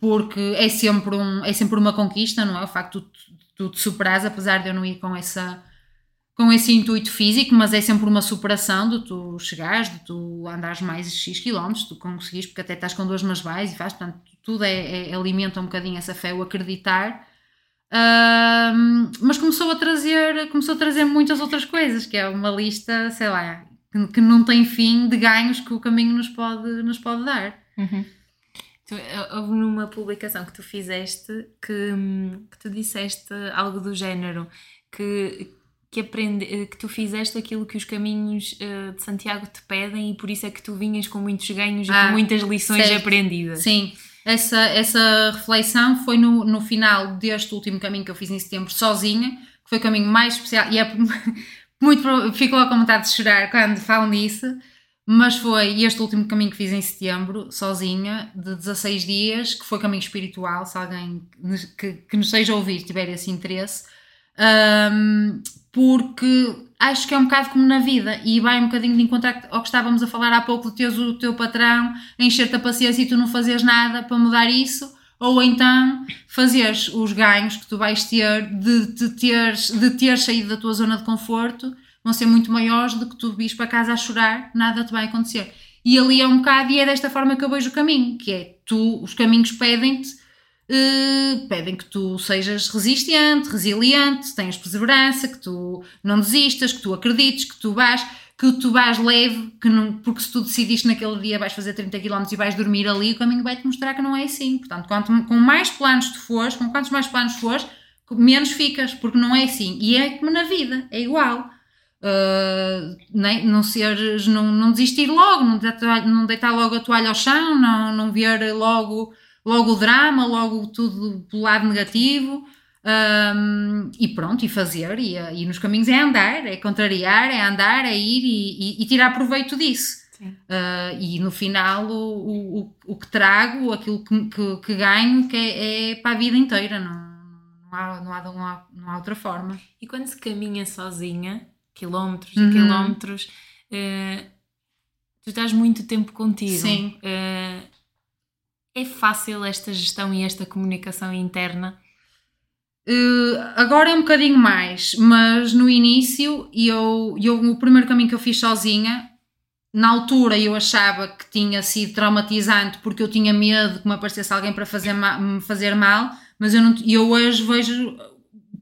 S2: porque é sempre, um, é sempre uma conquista, não é? O facto de tu, tu te superares, apesar de eu não ir com essa com esse intuito físico, mas é sempre uma superação de tu chegares, de tu andares mais X quilómetros, tu conseguires, porque até estás com duas mas vais e faz, portanto, tudo é, é- alimenta um bocadinho essa fé, o acreditar. Mas começou a trazer começou a trazer muitas outras coisas, que é uma lista, sei lá, que, que não tem fim de ganhos que o caminho nos pode, nos pode dar.
S1: Uhum. Tu, houve numa publicação que tu fizeste que, que tu disseste algo do género que, que, aprende, eh, que tu fizeste aquilo que os caminhos eh, de Santiago te pedem e por isso é que tu vinhas com muitos ganhos e
S2: Ah,
S1: com muitas lições
S2: certo.
S1: aprendidas.
S2: Sim, essa, essa reflexão foi no, no final deste último caminho que eu fiz em setembro sozinha, que foi o caminho mais especial, e é *laughs* muito, fico logo com vontade de chorar quando falam nisso, mas foi este último caminho que fiz em setembro, sozinha, de 16 dias, que foi caminho espiritual, se alguém que, que nos seja ouvir tiver esse interesse, Ahm, porque acho que é um bocado como na vida e vai um bocadinho de encontro ao que estávamos a falar há pouco de teres o teu patrão encher-te a paciência e tu não fazes nada para mudar isso ou então fazeres os ganhos que tu vais ter de, de, teres, de ter saído da tua zona de conforto vão ser muito maiores do que tu vires para casa a chorar, nada te vai acontecer. E ali é um bocado, e é desta forma que eu vejo o caminho, que é tu, os caminhos pedem-te Uh, pedem que tu sejas resistente, resiliente, tenhas perseverança, que tu não desistas, que tu acredites, que tu vais, que tu vais leve, que não, porque se tu decidiste naquele dia vais fazer 30 km e vais dormir ali, o caminho vai-te mostrar que não é assim. Portanto, quanto, com mais planos tu fores, com quantos mais planos fores, menos ficas, porque não é assim. E é como na vida, é igual. Uh, não seres, não, não desistir logo, não deitar, não deitar logo a toalha ao chão, não, não logo logo o drama, logo tudo pelo lado negativo. um, e pronto, e fazer, e, e nos caminhos é andar, é contrariar, é andar, é ir e, e- e tirar proveito disso. Uh, e no final o, o, o que trago, aquilo que, que, que ganho, que é, é para a vida inteira, não, não, há, não, há, não, há, não há outra forma.
S1: E quando se caminha sozinha, quilómetros
S2: Uhum.
S1: e quilómetros, eh, tu estás muito tempo contigo.
S2: Sim.
S1: Eh, é fácil esta gestão e esta comunicação interna?
S2: Uh, agora é um bocadinho mais, mas no início, eu, eu, o primeiro caminho que eu fiz sozinha, na altura eu achava que tinha sido traumatizante porque eu tinha medo que me aparecesse alguém para fazer ma- me fazer mal, mas eu, não, eu hoje vejo,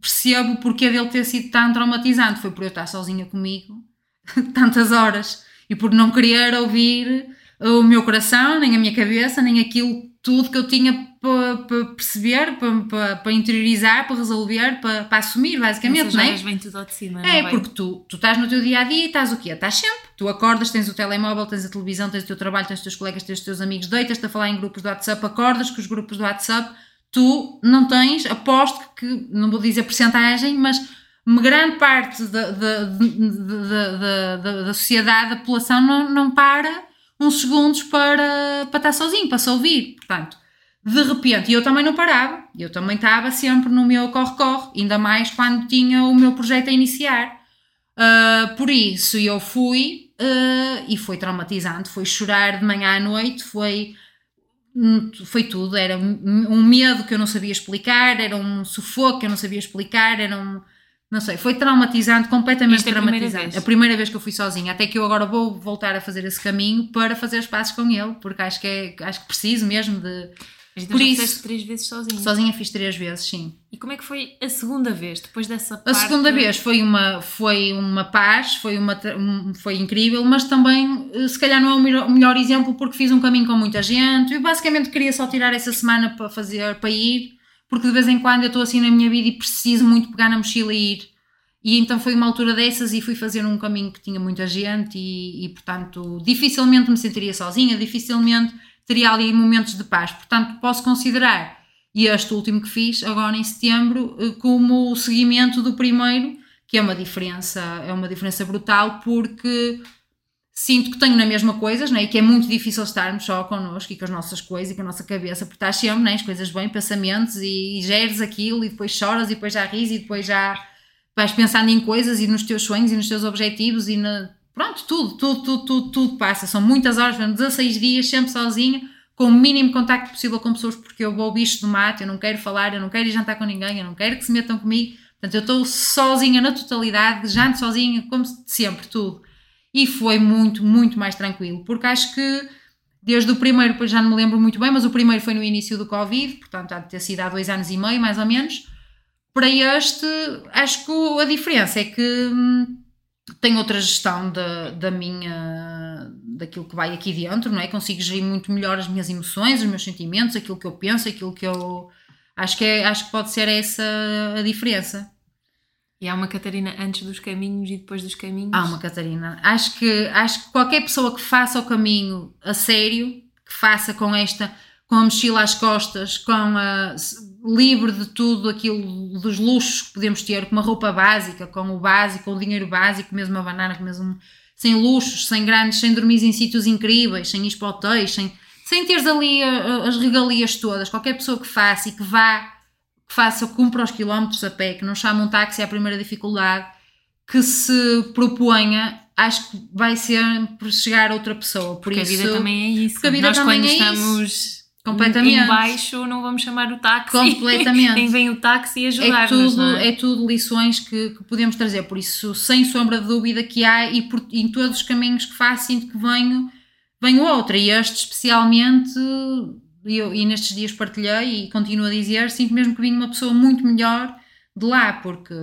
S2: percebo o porquê dele ter sido tão traumatizante. Foi por eu estar sozinha comigo *laughs* tantas horas e por não querer ouvir o meu coração, nem a minha cabeça, nem aquilo tudo que eu tinha para, para perceber, para, interiorizar, para resolver, para, para assumir, basicamente,
S1: não
S2: é?
S1: vem tudo ao de cima,
S2: É,
S1: não
S2: porque tu, tu estás no teu dia a dia e estás o quê? Estás sempre. Tu acordas, tens o telemóvel, tens a televisão, tens o teu trabalho, tens os teus colegas, tens os teus amigos, deitas-te a falar em grupos do WhatsApp, acordas com os grupos do WhatsApp, tu não tens, aposto que, não vou dizer porcentagem, mas grande parte da, da, da, da, da sociedade, da população, não, não para uns segundos para, para estar sozinho, para se ouvir. Portanto, de repente, e eu também não parava, eu também estava sempre no meu corre-corre, ainda mais quando tinha o meu projeto a iniciar. Uh, por isso eu fui uh, e foi traumatizante, foi chorar de manhã à noite, foi, foi tudo, era um medo que eu não sabia explicar, era um sufoco que eu não sabia explicar, era um, não sei, foi traumatizante, completamente
S1: Esta é a
S2: traumatizante.
S1: primeira
S2: a primeira vez que eu fui sozinha, até que eu agora vou voltar a fazer esse caminho para fazer os passos com ele, porque acho que, é, acho que preciso mesmo de.
S1: Mas então
S2: Por isso-
S1: três vezes sozinho.
S2: Sozinha fiz três vezes, sim.
S1: E como é que foi a segunda vez, depois dessa
S2: A
S1: parte?
S2: segunda vez foi uma, foi uma paz, foi, uma, um- foi incrível, mas também eh, se calhar não é o melhor, o melhor exemplo porque fiz um caminho com muita gente. Eu basicamente queria só tirar essa semana para fazer, para ir, porque de vez em quando eu estou assim na minha vida e preciso muito pegar na mochila e ir. E então foi uma altura dessas e fui fazer um caminho que tinha muita gente e, e, portanto dificilmente me sentiria sozinha, dificilmente teria ali momentos de paz. Portanto posso considerar este último que fiz agora em setembro eh, como o seguimento do primeiro, que é uma diferença, é uma diferença brutal porque sinto que tenho na mesma coisas, né? e que é muito difícil estarmos só connosco e com as nossas coisas e com a nossa cabeça, porque estás sempre, né? as coisas bem, pensamentos e, e geres aquilo e depois choras e depois já ris e depois já vais pensando em coisas e nos teus sonhos e nos teus objetivos e na, pronto, tudo, tudo, tudo, tudo, tudo passa. São muitas horas, foram 16 dias sempre sozinha, com o mínimo contacto possível com pessoas, porque eu vou bicho do mato, eu não quero falar, eu não quero ir jantar com ninguém, eu não quero que se metam comigo. Portanto, eu estou sozinha na totalidade, janto sozinha, como sempre, tudo. E foi muito, muito mais tranquilo, porque acho que desde o primeiro, já não me lembro muito bem, mas o primeiro foi no início do Covid, portanto há de ter sido há dois anos e meio, mais ou menos. Para este, acho que a diferença é que hum, tenho outra gestão da, da minha daquilo que vai aqui dentro, não é? Consigo gerir muito melhor as minhas emoções, os meus sentimentos, aquilo que eu penso, aquilo que eu acho que é, acho que pode ser essa a diferença.
S1: E há uma Catarina antes dos caminhos e depois dos caminhos.
S2: Há uma Catarina. Acho que, acho que qualquer pessoa que faça o caminho a sério, que faça com esta, com a mochila às costas, com a, livre de tudo aquilo, dos luxos que podemos ter, com uma roupa básica, com o básico, com o dinheiro básico, mesmo uma banana, mesmo, sem luxos, sem grandes, sem dormir em sítios incríveis, sem ir sem, sem teres ali a- a- as regalias todas. Qualquer pessoa que faça e que vá, que faça, cumpra os quilómetros a pé, que não chame um táxi à primeira dificuldade, que se proponha, acho que vai sempre chegar a outra pessoa. Por
S1: porque
S2: isso,
S1: a vida também é isso.
S2: porque a vida
S1: Nós
S2: também
S1: quando
S2: é
S1: estamos
S2: Completamente.
S1: em baixo não vamos chamar o táxi.
S2: Completamente. *laughs*
S1: Nem vem o táxi
S2: é
S1: ajudar-nos,
S2: tudo,
S1: não é?
S2: é tudo lições que, que podemos trazer. Por isso, sem sombra de dúvida que há, e por, em todos os caminhos que faço, sinto que venho, venho outra. E este, especialmente, e eu, e nestes dias partilhei e continuo a dizer, sinto mesmo que vim uma pessoa muito melhor de lá, porque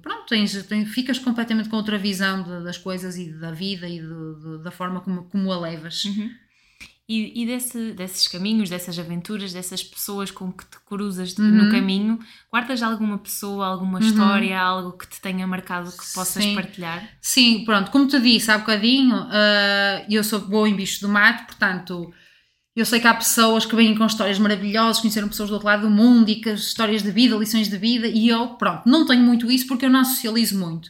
S2: pronto, tens, tens- ficas completamente com outra visão de- das coisas e da vida e de- de- da forma como, como a levas.
S1: Uhum. E, e desse- desses caminhos, dessas aventuras, dessas pessoas com que te cruzas
S2: Uhum.
S1: no caminho, guardas alguma pessoa, alguma história, algo que te tenha marcado que possas
S2: Sim.
S1: partilhar?
S2: Sim, pronto, como te disse há bocadinho, ah, eu sou boa em bicho do mato, portanto, eu sei que há pessoas que vêm com histórias maravilhosas, conheceram pessoas do outro lado do mundo e que as histórias de vida, lições de vida, e eu, pronto, não tenho muito isso porque eu não socializo muito.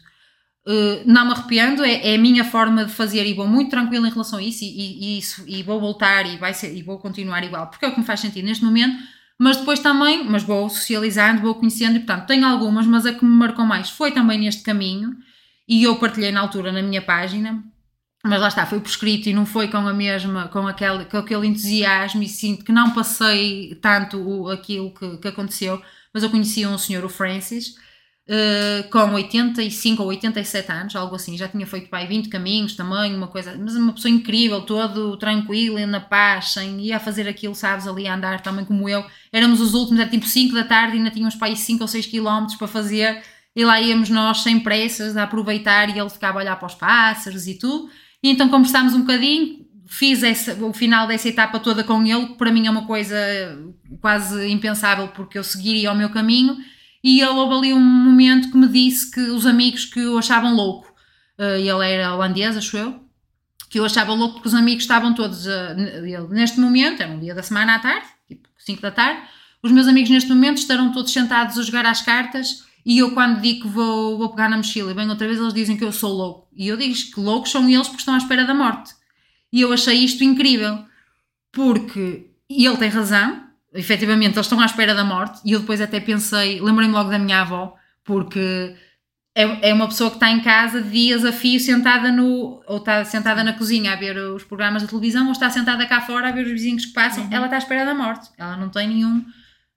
S2: Uh, não me arrependo, é, é a minha forma de fazer e vou muito tranquila em relação a isso e, e- e e vou voltar e, vai ser, e vou continuar igual, porque é o que me faz sentido neste momento, mas depois também, mas vou socializando, vou conhecendo e portanto tenho algumas, mas a que me marcou mais foi também neste caminho e eu partilhei na altura na minha página, mas lá está, foi por escrito e não foi com a mesma, com aquele, com aquele entusiasmo e sinto que não passei tanto o, aquilo que, que aconteceu, mas eu conhecia um senhor, o Francis, eh, com 85 ou 87 anos, algo assim, já tinha feito pai 20 caminhos também, uma coisa, mas uma pessoa incrível, todo tranquilo na paz, sem ia fazer aquilo, sabes, ali a andar também como eu. Éramos os últimos, era tipo 5 da tarde e ainda tínhamos pai 5 ou 6 quilómetros para fazer, e lá íamos nós sem pressas a aproveitar e ele ficava a olhar para os pássaros e tudo. E então conversámos um bocadinho, fiz essa, o final dessa etapa toda com ele, que para mim é uma coisa quase impensável, porque eu seguiria o meu caminho. E ele houve ali um momento que me disse que os amigos que o achavam louco, uh, ele era holandês, acho eu, que eu achava louco porque os amigos estavam todos, uh, neste momento, era um dia da semana à tarde, tipo 5 da tarde, os meus amigos neste momento estarão todos sentados a jogar às cartas e eu quando digo que vou, vou pegar na mochila e venho outra vez eles dizem que eu sou louco. E eu digo que loucos são eles porque estão à espera da morte. E eu achei isto incrível, porque, e ele tem razão, efetivamente eles estão à espera da morte, e eu depois até pensei, lembrei-me logo da minha avó, porque é, é uma pessoa que está em casa dias a fio sentada no, ou está sentada na cozinha a ver os programas da televisão, ou está sentada cá fora a ver os vizinhos que passam, uhum. ela está à espera da morte, ela não tem nenhum,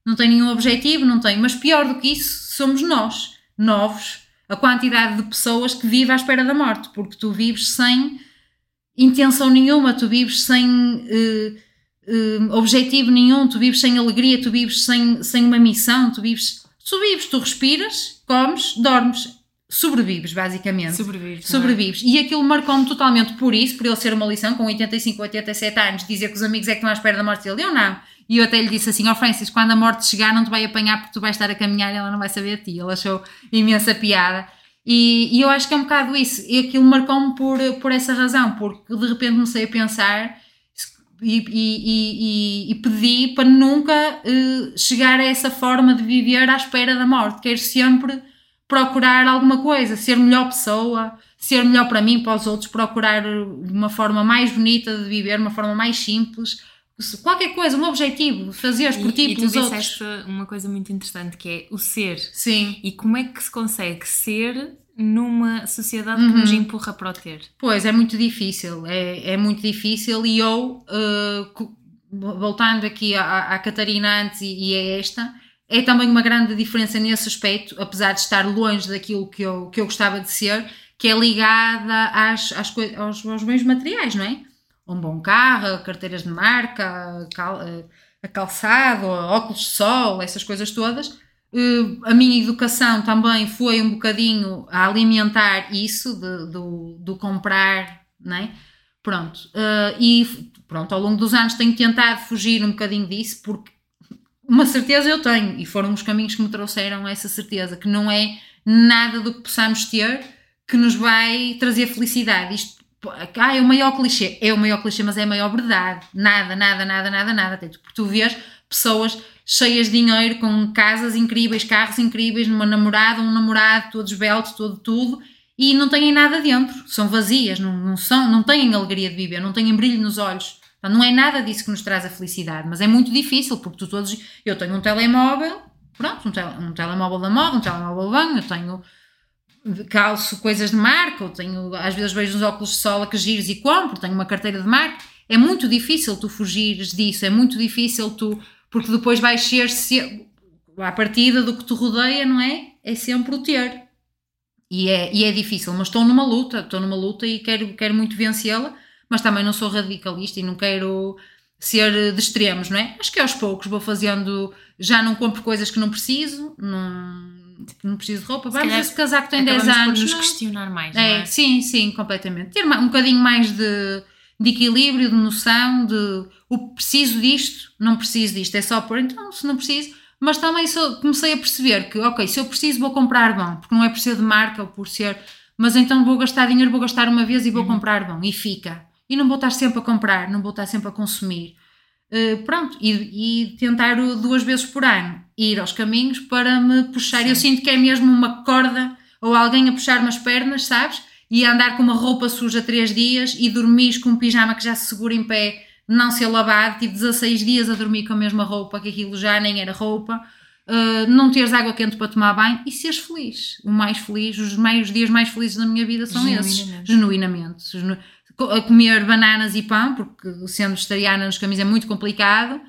S2: não tem nenhum objetivo, não tem, mas pior do que isso, somos nós, novos, a quantidade de pessoas que vivem à espera da morte, porque tu vives sem intenção nenhuma, tu vives sem uh, uh, objetivo nenhum, tu vives sem alegria, tu vives sem, sem uma missão, tu vives. Tu vives, tu respiras, comes, dormes, sobrevives, basicamente.
S1: Sobrevives.
S2: É? Sobrevives. É? E aquilo marcou-me totalmente por isso, por ele ser uma lição, com 85, 87 anos, dizer que os amigos é que estão à espera da morte dele. Eu não. E eu até lhe disse assim: Ó oh Francis, quando a morte chegar, não te vai apanhar porque tu vais estar a caminhar e ela não vai saber de ti. Ele achou imensa piada. E, e, eu acho que é um bocado isso. E aquilo marcou-me por, por essa razão, porque de repente comecei a pensar e, e, e pedi para nunca uh, chegar a essa forma de viver à espera da morte. Quero sempre procurar alguma coisa, ser melhor pessoa, ser melhor para mim, para os outros, procurar uma forma mais bonita de viver, uma forma mais simples. Qualquer coisa, um objetivo, fazeres por ti e, pelos
S1: e tu
S2: outros.
S1: uma coisa muito interessante que é o ser.
S2: Sim.
S1: E como é que se consegue ser numa sociedade uhum. que nos empurra para o ter.
S2: Pois, é muito difícil, é, é muito difícil e eu, uh, voltando aqui à, à Catarina antes e, e a esta, é também uma grande diferença nesse aspecto, apesar de estar longe daquilo que eu, que eu gostava de ser, que é ligada às, às aos, aos bens materiais, não é? Um bom carro, carteiras de marca, cal, eh, a calçado, óculos de sol, essas coisas todas, Uh, a minha educação também foi um bocadinho a alimentar isso de, do, do comprar, né? Pronto. Uh, e pronto, ao longo dos anos tenho tentado fugir um bocadinho disso porque uma certeza eu tenho e foram os caminhos que me trouxeram essa certeza que não é nada do que possamos ter que nos vai trazer felicidade. Isto ah, é o maior clichê, é o maior clichê, mas é a maior verdade. Nada, nada, nada, nada, nada. Porque tu vês pessoas cheias de dinheiro, com casas incríveis, carros incríveis, uma namorada, um namorado, todo esbelto, todo tudo, e não têm nada dentro, são vazias, não, não, são, não têm alegria de viver, não têm brilho nos olhos. Então, não é nada disso que nos traz a felicidade, mas é muito difícil, porque tu todos. Eu tenho um telemóvel, pronto, um, tele, um telemóvel da moda, um telemóvel banho, eu tenho calço coisas de marca, eu tenho, às vezes vejo uns óculos de sol a que giros e compro, tenho uma carteira de marca. É muito difícil tu fugires disso, é muito difícil tu porque depois vais ser, se, à partida do que te rodeia, não é? É sempre o ter. E é, e é difícil, mas estou numa luta, estou numa luta e quero, quero muito vencê-la, mas também não sou radicalista e não quero ser de extremos, não é? Acho que aos poucos vou fazendo, já não compro coisas que não preciso, não, não preciso de roupa, vamos esse casaco tem 10 anos.
S1: Por nos não. questionar mais,
S2: é,
S1: é?
S2: Sim, sim, completamente. Ter um bocadinho mais de de equilíbrio, de noção, de o preciso disto, não preciso disto, é só por então, se não preciso, mas também só, comecei a perceber que, ok, se eu preciso vou comprar bom, porque não é por ser de marca ou por ser, mas então vou gastar dinheiro, vou gastar uma vez e vou uhum. comprar bom, e fica. E não vou estar sempre a comprar, não vou estar sempre a consumir. Uh, pronto, e, e, tentar duas vezes por ano ir aos caminhos para me puxar. Sim. Eu sinto que é mesmo uma corda ou alguém a puxar-me as pernas, sabes? e andar com uma roupa suja três dias e dormir com um pijama que já se segura em pé, não ser lavado, tive 16 dias a dormir com a mesma roupa, que aquilo já nem era roupa, uh, não teres água quente para tomar banho e seres feliz. O mais feliz, os, mais, os dias mais felizes da minha vida são genuinamente. esses, genuinamente. Genu a comer bananas e pão, porque sendo vegetariana nos caminhos é muito complicado,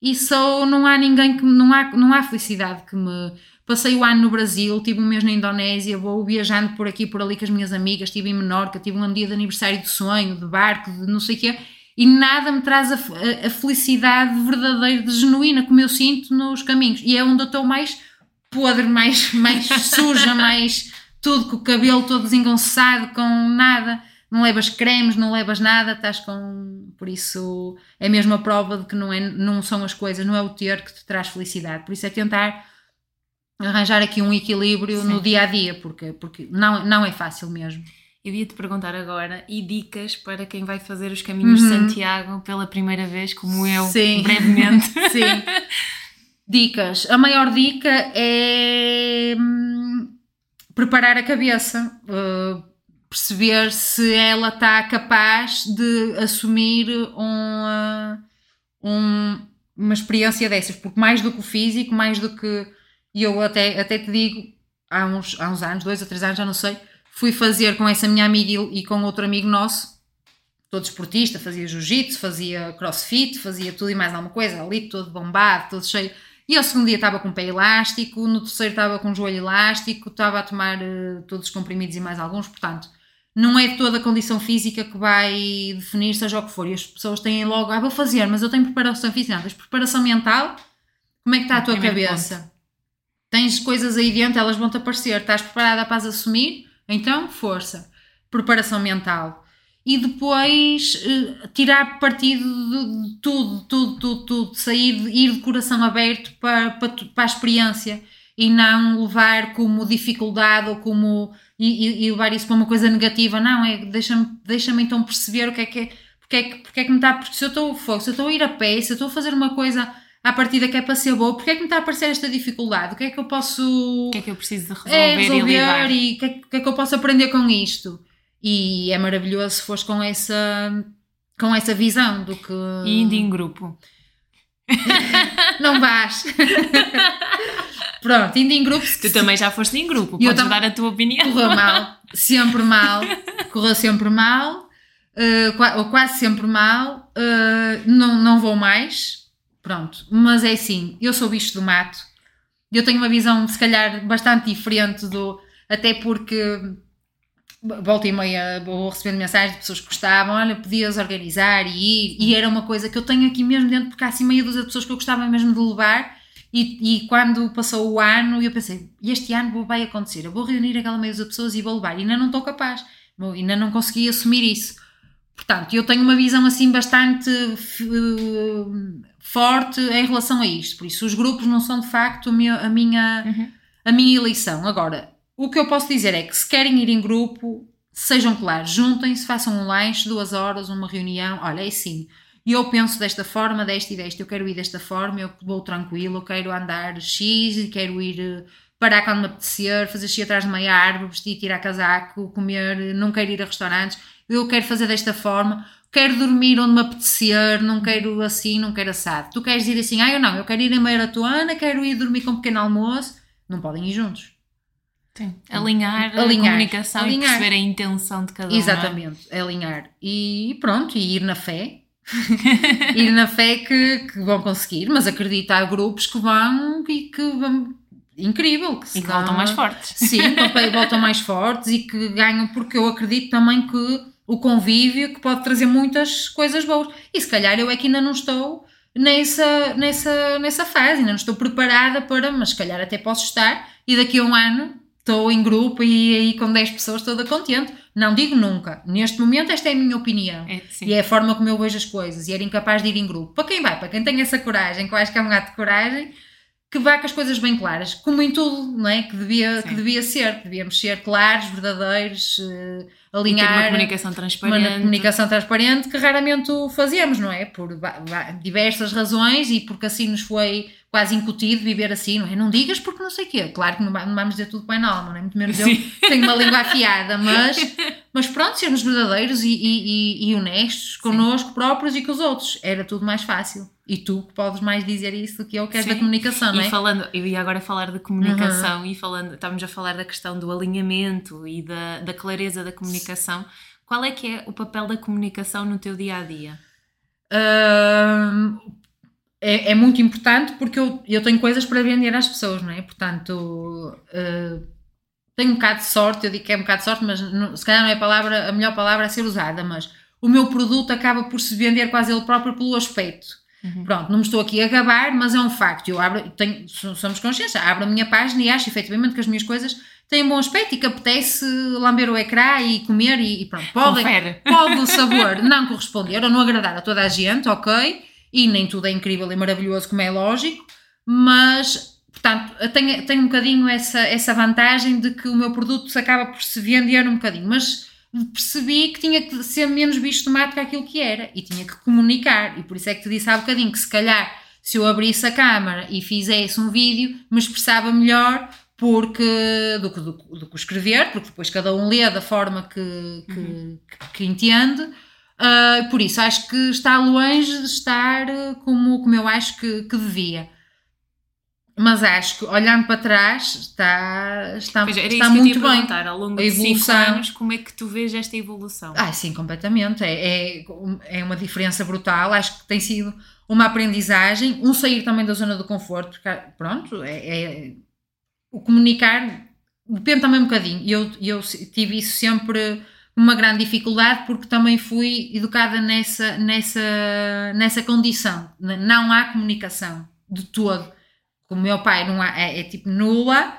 S2: e só não há ninguém que não há, não há felicidade que me Passei o ano no Brasil, tive um mês na Indonésia, vou viajando por aqui por ali com as minhas amigas, estive em Menorca, tive um dia de aniversário de sonho, de barco, de não sei o quê, e nada me traz a, a, a, felicidade verdadeira, de genuína, como eu sinto nos caminhos. E é onde eu estou mais podre, mais, mais *laughs* suja, mais tudo com o cabelo todo desengonçado, com nada, não levas cremes, não levas nada, estás com. Por isso é mesmo a prova de que não, é, não são as coisas, não é o ter que te traz felicidade. Por isso é tentar arranjar aqui um equilíbrio Sim. no dia a dia, porque, porque não, não é fácil mesmo.
S1: Eu ia te perguntar agora, e dicas para quem vai fazer os caminhos uhum. de Santiago pela primeira vez, como eu, Sim. brevemente. *laughs*
S2: Sim. Dicas. A maior dica é hum, preparar a cabeça, uh, perceber se ela está capaz de assumir um, um, uma experiência dessas, porque mais do que o físico, mais do que. E eu até, até te digo, há uns, há uns anos, dois ou três anos, já não sei fui fazer com essa minha amiga e com outro amigo nosso, todo esportista, fazia jiu-jitsu, fazia crossfit, fazia tudo e mais alguma coisa, ali todo bombado, todo cheio. E ao segundo dia estava com o pé elástico, no terceiro estava com o joelho elástico, estava a tomar uh, todos os comprimidos e mais alguns, portanto, não é toda a condição física que vai definir seja o que for. E as pessoas têm logo, ah, vou fazer, mas eu tenho preparação física. Não, tens preparação mental, como é que está a tua cabeça? Ponto. Tens coisas aí dentro, elas vão-te aparecer, estás preparada para as assumir? Então, força, preparação mental. E depois uh, tirar partido de tudo, tudo, tudo, tudo, sair, ir de coração aberto para, para, para a experiência e não levar como dificuldade ou como e, e, levar isso para uma coisa negativa. Não, é deixa-me deixa então perceber o que é que é, porque é que, porque é que me está. Porque se eu estou se eu estou a ir a pé, se eu estou a fazer uma coisa à partida que é para ser boa, porque é que me está a aparecer esta dificuldade? O que é que eu posso.
S1: O que é que eu preciso de resolver,
S2: é, resolver e, e o que, é, que é que eu posso aprender com isto? E é maravilhoso se fores com essa, com essa visão do que.
S1: E indo em grupo. *laughs*
S2: Não vais. *laughs* Pronto, indo em grupo.
S1: Tu também já foste em grupo, podes dar a tua opinião.
S2: Correu mal, *laughs* sempre mal, correu sempre mal, uh, ou quase sempre mal, uh, não, não vou mais. Pronto, mas é assim, eu sou bicho do mato, eu tenho uma visão, se calhar, bastante diferente do. Até porque volta e meia vou recebendo mensagens de pessoas que gostavam, olha, podias organizar e ir, e era uma coisa que eu tenho aqui mesmo dentro, porque há assim meia dúzia de pessoas que eu gostava mesmo de levar, e, e quando passou o ano, eu pensei, este ano vai acontecer, eu vou reunir aquela meia de pessoas e vou levar, e ainda não estou capaz, ainda não consegui assumir isso. Portanto, eu tenho uma visão assim bastante uh, forte em relação a isto. Por isso, os grupos não são de facto a minha, a minha, uhum. a minha eleição. Agora, o que eu posso dizer é que se querem ir em grupo, sejam claros, juntem-se, façam um lanche, duas horas, uma reunião. Olha, é assim. Eu penso desta forma, desta e desta. Eu quero ir desta forma, eu vou tranquilo, eu quero andar X, quero ir eh, parar quando me apetecer, fazer xixi atrás de uma árvore, vestir, tirar casaco, comer, não quero ir a restaurantes. Eu quero fazer desta forma quero dormir onde me apetecer, não quero assim, não quero assado. Tu queres ir assim, ah, eu não, eu quero ir em maratona, quero ir dormir com um pequeno almoço, não podem ir juntos.
S1: Sim. Alinhar, alinhar a comunicação alinhar. e perceber a intenção de cada um.
S2: É? Exatamente, é? alinhar. E pronto, e ir na fé. Ir na fé que, que vão conseguir, mas acredito há grupos que vão e que vão incrível.
S1: Que e que voltam mais fortes.
S2: Sim, *laughs* voltam mais fortes e que ganham, porque eu acredito também que o convívio que pode trazer muitas coisas boas. E se calhar eu é que ainda não estou nessa, nessa, nessa fase, ainda não estou preparada para, mas se calhar até posso estar e daqui a um ano estou em grupo e aí com 10 pessoas toda contente. Não digo nunca. Neste momento esta é a minha opinião. É, e é a forma como eu vejo as coisas. E era incapaz de ir em grupo. Para quem vai, para quem tem essa coragem, que eu acho que é um ato de coragem, que vá com as coisas bem claras, como em tudo, não é? Que devia, que devia ser. Devíamos ser claros, verdadeiros, uh, alinhar. E ter
S1: uma comunicação transparente.
S2: Uma comunicação transparente que raramente o fazemos, não é? Por diversas razões e porque assim nos foi quase incutido viver assim, não é? Não digas porque não sei o quê. Claro que não vamos dizer tudo bem na alma, não é? Muito menos Sim. eu tenho uma língua afiada, mas, mas pronto, sermos verdadeiros e, e, e honestos connosco Sim. próprios e com os outros. Era tudo mais fácil. E tu que podes mais dizer isso do que eu, que és Sim. da comunicação, não é?
S1: E falando, eu ia agora falar de comunicação uhum. e falando, estávamos a falar da questão do alinhamento e da, da clareza da comunicação. Qual é que é o papel da comunicação no teu dia a dia?
S2: Uh, é, é, muito importante porque eu, eu tenho coisas para vender às pessoas, não é? Portanto, uh, tenho um bocado de sorte, eu digo que é um bocado de sorte, mas não, se calhar não é a, palavra, a melhor palavra a ser usada, mas o meu produto acaba por se vender quase ele próprio pelo aspecto. Uhum. Pronto, não me estou aqui a gabar, mas é um facto. Eu abro, tenho, somos conscientes, abro a minha página e acho efetivamente que as minhas coisas têm bom aspecto e que apetece lamber o ecrã e comer e, e pronto,
S1: Confere. *laughs*
S2: pode o sabor não corresponder ou não agradar a toda a gente, ok, e nem tudo é incrível e maravilhoso como é lógico, mas portanto tenho, tenho um bocadinho essa, essa vantagem de que o meu produto se acaba por se vender um bocadinho, mas percebi que tinha que ser menos que aquilo que era e tinha que comunicar e por isso é que te disse há bocadinho que se calhar se eu abrisse a câmara e fizesse um vídeo me expressava melhor porque do que, do, do que escrever, porque depois cada um lê da forma que, que,
S1: Uhum.
S2: que, que entende. Uh, por isso acho que está longe de estar uh, como, como eu acho que, que devia. Mas acho que olhando para trás está, está,
S1: Pois, era
S2: está
S1: isso que eu
S2: muito
S1: te
S2: bem.
S1: Ao longo
S2: A
S1: de 5
S2: evolução.
S1: anos, como é que tu vês esta evolução?
S2: Ah, sim, completamente. É, é, é uma diferença brutal. Acho que tem sido uma aprendizagem, um sair também da zona do conforto, porque, pronto, é, é- o comunicar depende também um bocadinho. Eu, eu tive isso sempre uma grande dificuldade porque também fui educada nessa, nessa, nessa condição. Não há comunicação de todo. Com o meu pai não há, é, é tipo nula.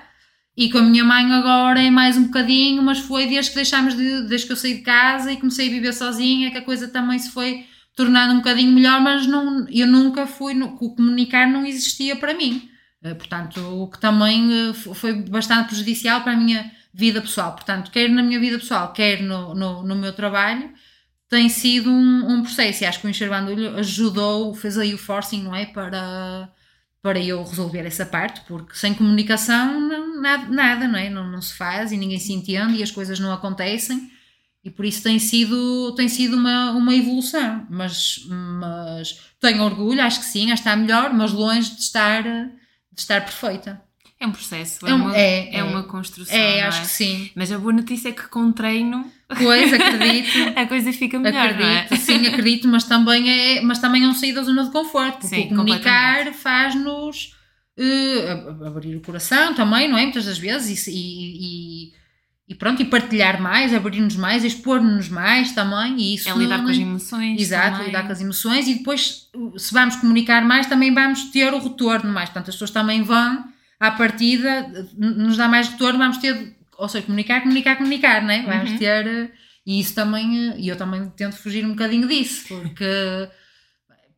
S2: E com a minha mãe agora é mais um bocadinho, mas foi desde que deixámos de, desde que eu saí de casa e comecei a viver sozinha que a coisa também se foi tornando um bocadinho melhor, mas não, eu nunca fui, o comunicar não existia para mim. Eh, Portanto, o que também eh, fo- foi bastante prejudicial para a minha vida pessoal. Portanto, quer na minha vida pessoal, quer no, no, no meu trabalho, tem sido um, um processo. E acho que o Encher Bandulho ajudou, fez aí o forcing, não é? Para, para eu resolver essa parte, porque sem comunicação não- nada, nada não é? Não, não se faz e ninguém se entende e as coisas não acontecem. E por isso tem sido, tem sido uma, uma evolução. Mas, mas tenho orgulho, acho que sim, acho que está melhor, mas longe de estar, de estar perfeita.
S1: É um processo, é,
S2: É um-
S1: uma,
S2: é,
S1: é
S2: é.
S1: uma construção.
S2: É, acho que sim.
S1: Mas a boa notícia é que com treino
S2: Pois, acredito. *laughs*
S1: a coisa fica melhor,
S2: acredito,
S1: não é?
S2: sim, acredito, mas também é, mas também é um sair da zona de conforto, porque
S1: Sim,
S2: o comunicar faz-nos ab- abrir o coração também, não é? Muitas das vezes, e, e, e- pronto, e partilhar mais, abrir-nos mais, expor-nos mais também, e isso
S1: É lidar com as emoções.
S2: Exato,
S1: também.
S2: lidar com as emoções e depois, se vamos comunicar mais, também vamos ter o retorno mais. Portanto, as pessoas também vão, à partida, nos dá mais retorno, vamos ter, ou seja, comunicar, comunicar, comunicar, né? Vamos
S1: Uhum.
S2: ter, e isso também, e eu também tento fugir um bocadinho disso, porque,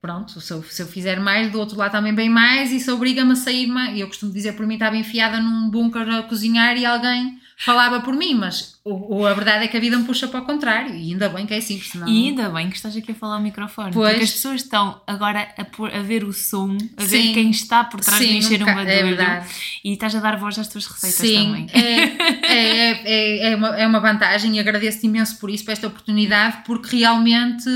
S2: pronto, se eu, se eu fizer mais, do outro lado também bem mais, isso obriga-me a sair mais. Eu costumo dizer por mim, estava enfiada num bunker a cozinhar e alguém falava por mim, mas o, o- a verdade é que a vida me puxa para o contrário, e ainda bem que é assim, senão...
S1: E ainda bem que estás aqui a falar ao microfone,
S2: Pois.
S1: porque as pessoas estão agora a, pôr- a ver o som, a ver
S2: Sim.
S1: quem está por trás de
S2: Sim,
S1: encher um badulho
S2: é verdade.
S1: e estás a dar voz às tuas receitas
S2: Sim,
S1: também.
S2: é, é, é, é, uma, é uma vantagem e agradeço-te imenso por isso, por esta oportunidade, porque realmente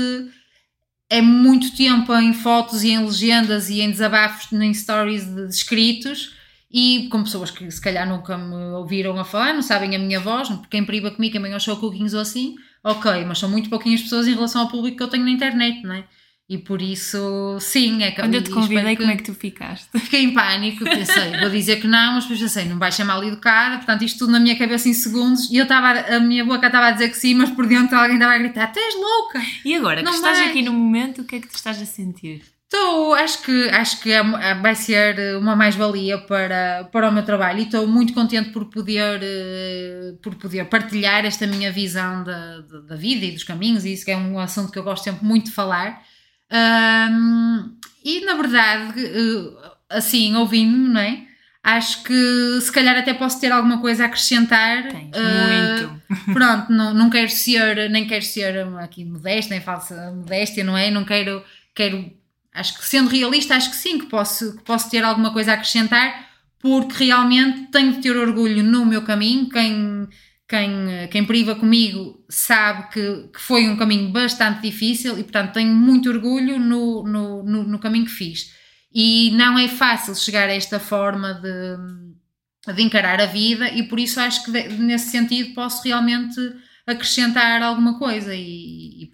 S2: é muito tempo em fotos e em legendas e em desabafos, em stories de, de escritos e com pessoas que se calhar nunca me ouviram a falar, não sabem a minha voz, porque quem priva comigo também aos show cookings ou assim, ok, mas são muito pouquinhas pessoas em relação ao público que eu tenho na internet, não é? E por isso, sim, é que
S1: Quando eu te convidei,
S2: que-
S1: como é que tu ficaste? *laughs*
S2: Fiquei em pânico, pensei, vou dizer que não, mas depois pensei, não vai ser mal educada, portanto, isto tudo na minha cabeça em segundos, e eu estava, a minha boca estava a dizer que sim, mas por dentro alguém estava a gritar, tu és louca!
S1: E agora que
S2: Não
S1: estás
S2: vais.
S1: aqui no momento, o que é que tu estás a sentir?
S2: Estou, acho que, acho que é uma- vai ser uma mais-valia para, para o meu trabalho e estou muito contente por poder, eh, por poder partilhar esta minha visão da, da, da vida e dos caminhos, e isso é um assunto que eu gosto sempre muito de falar. Ahm, e na verdade, eh, assim, ouvindo-me, não é? Acho que se calhar até posso ter alguma coisa a acrescentar.
S1: Tens
S2: eh,
S1: muito. *laughs*
S2: Pronto, não, não quero ser, nem quero ser aqui modesta, nem falsa modéstia, não é? Não quero, quero, acho que sendo realista, acho que sim, que posso, que posso ter alguma coisa a acrescentar, porque realmente tenho de ter orgulho no meu caminho. Quem, quem, quem priva comigo sabe que, que foi um caminho bastante difícil e, portanto, tenho muito orgulho no, no, no, no caminho que fiz. E não é fácil chegar a esta forma de, de encarar a vida, e por isso acho que nesse sentido posso realmente acrescentar alguma coisa e,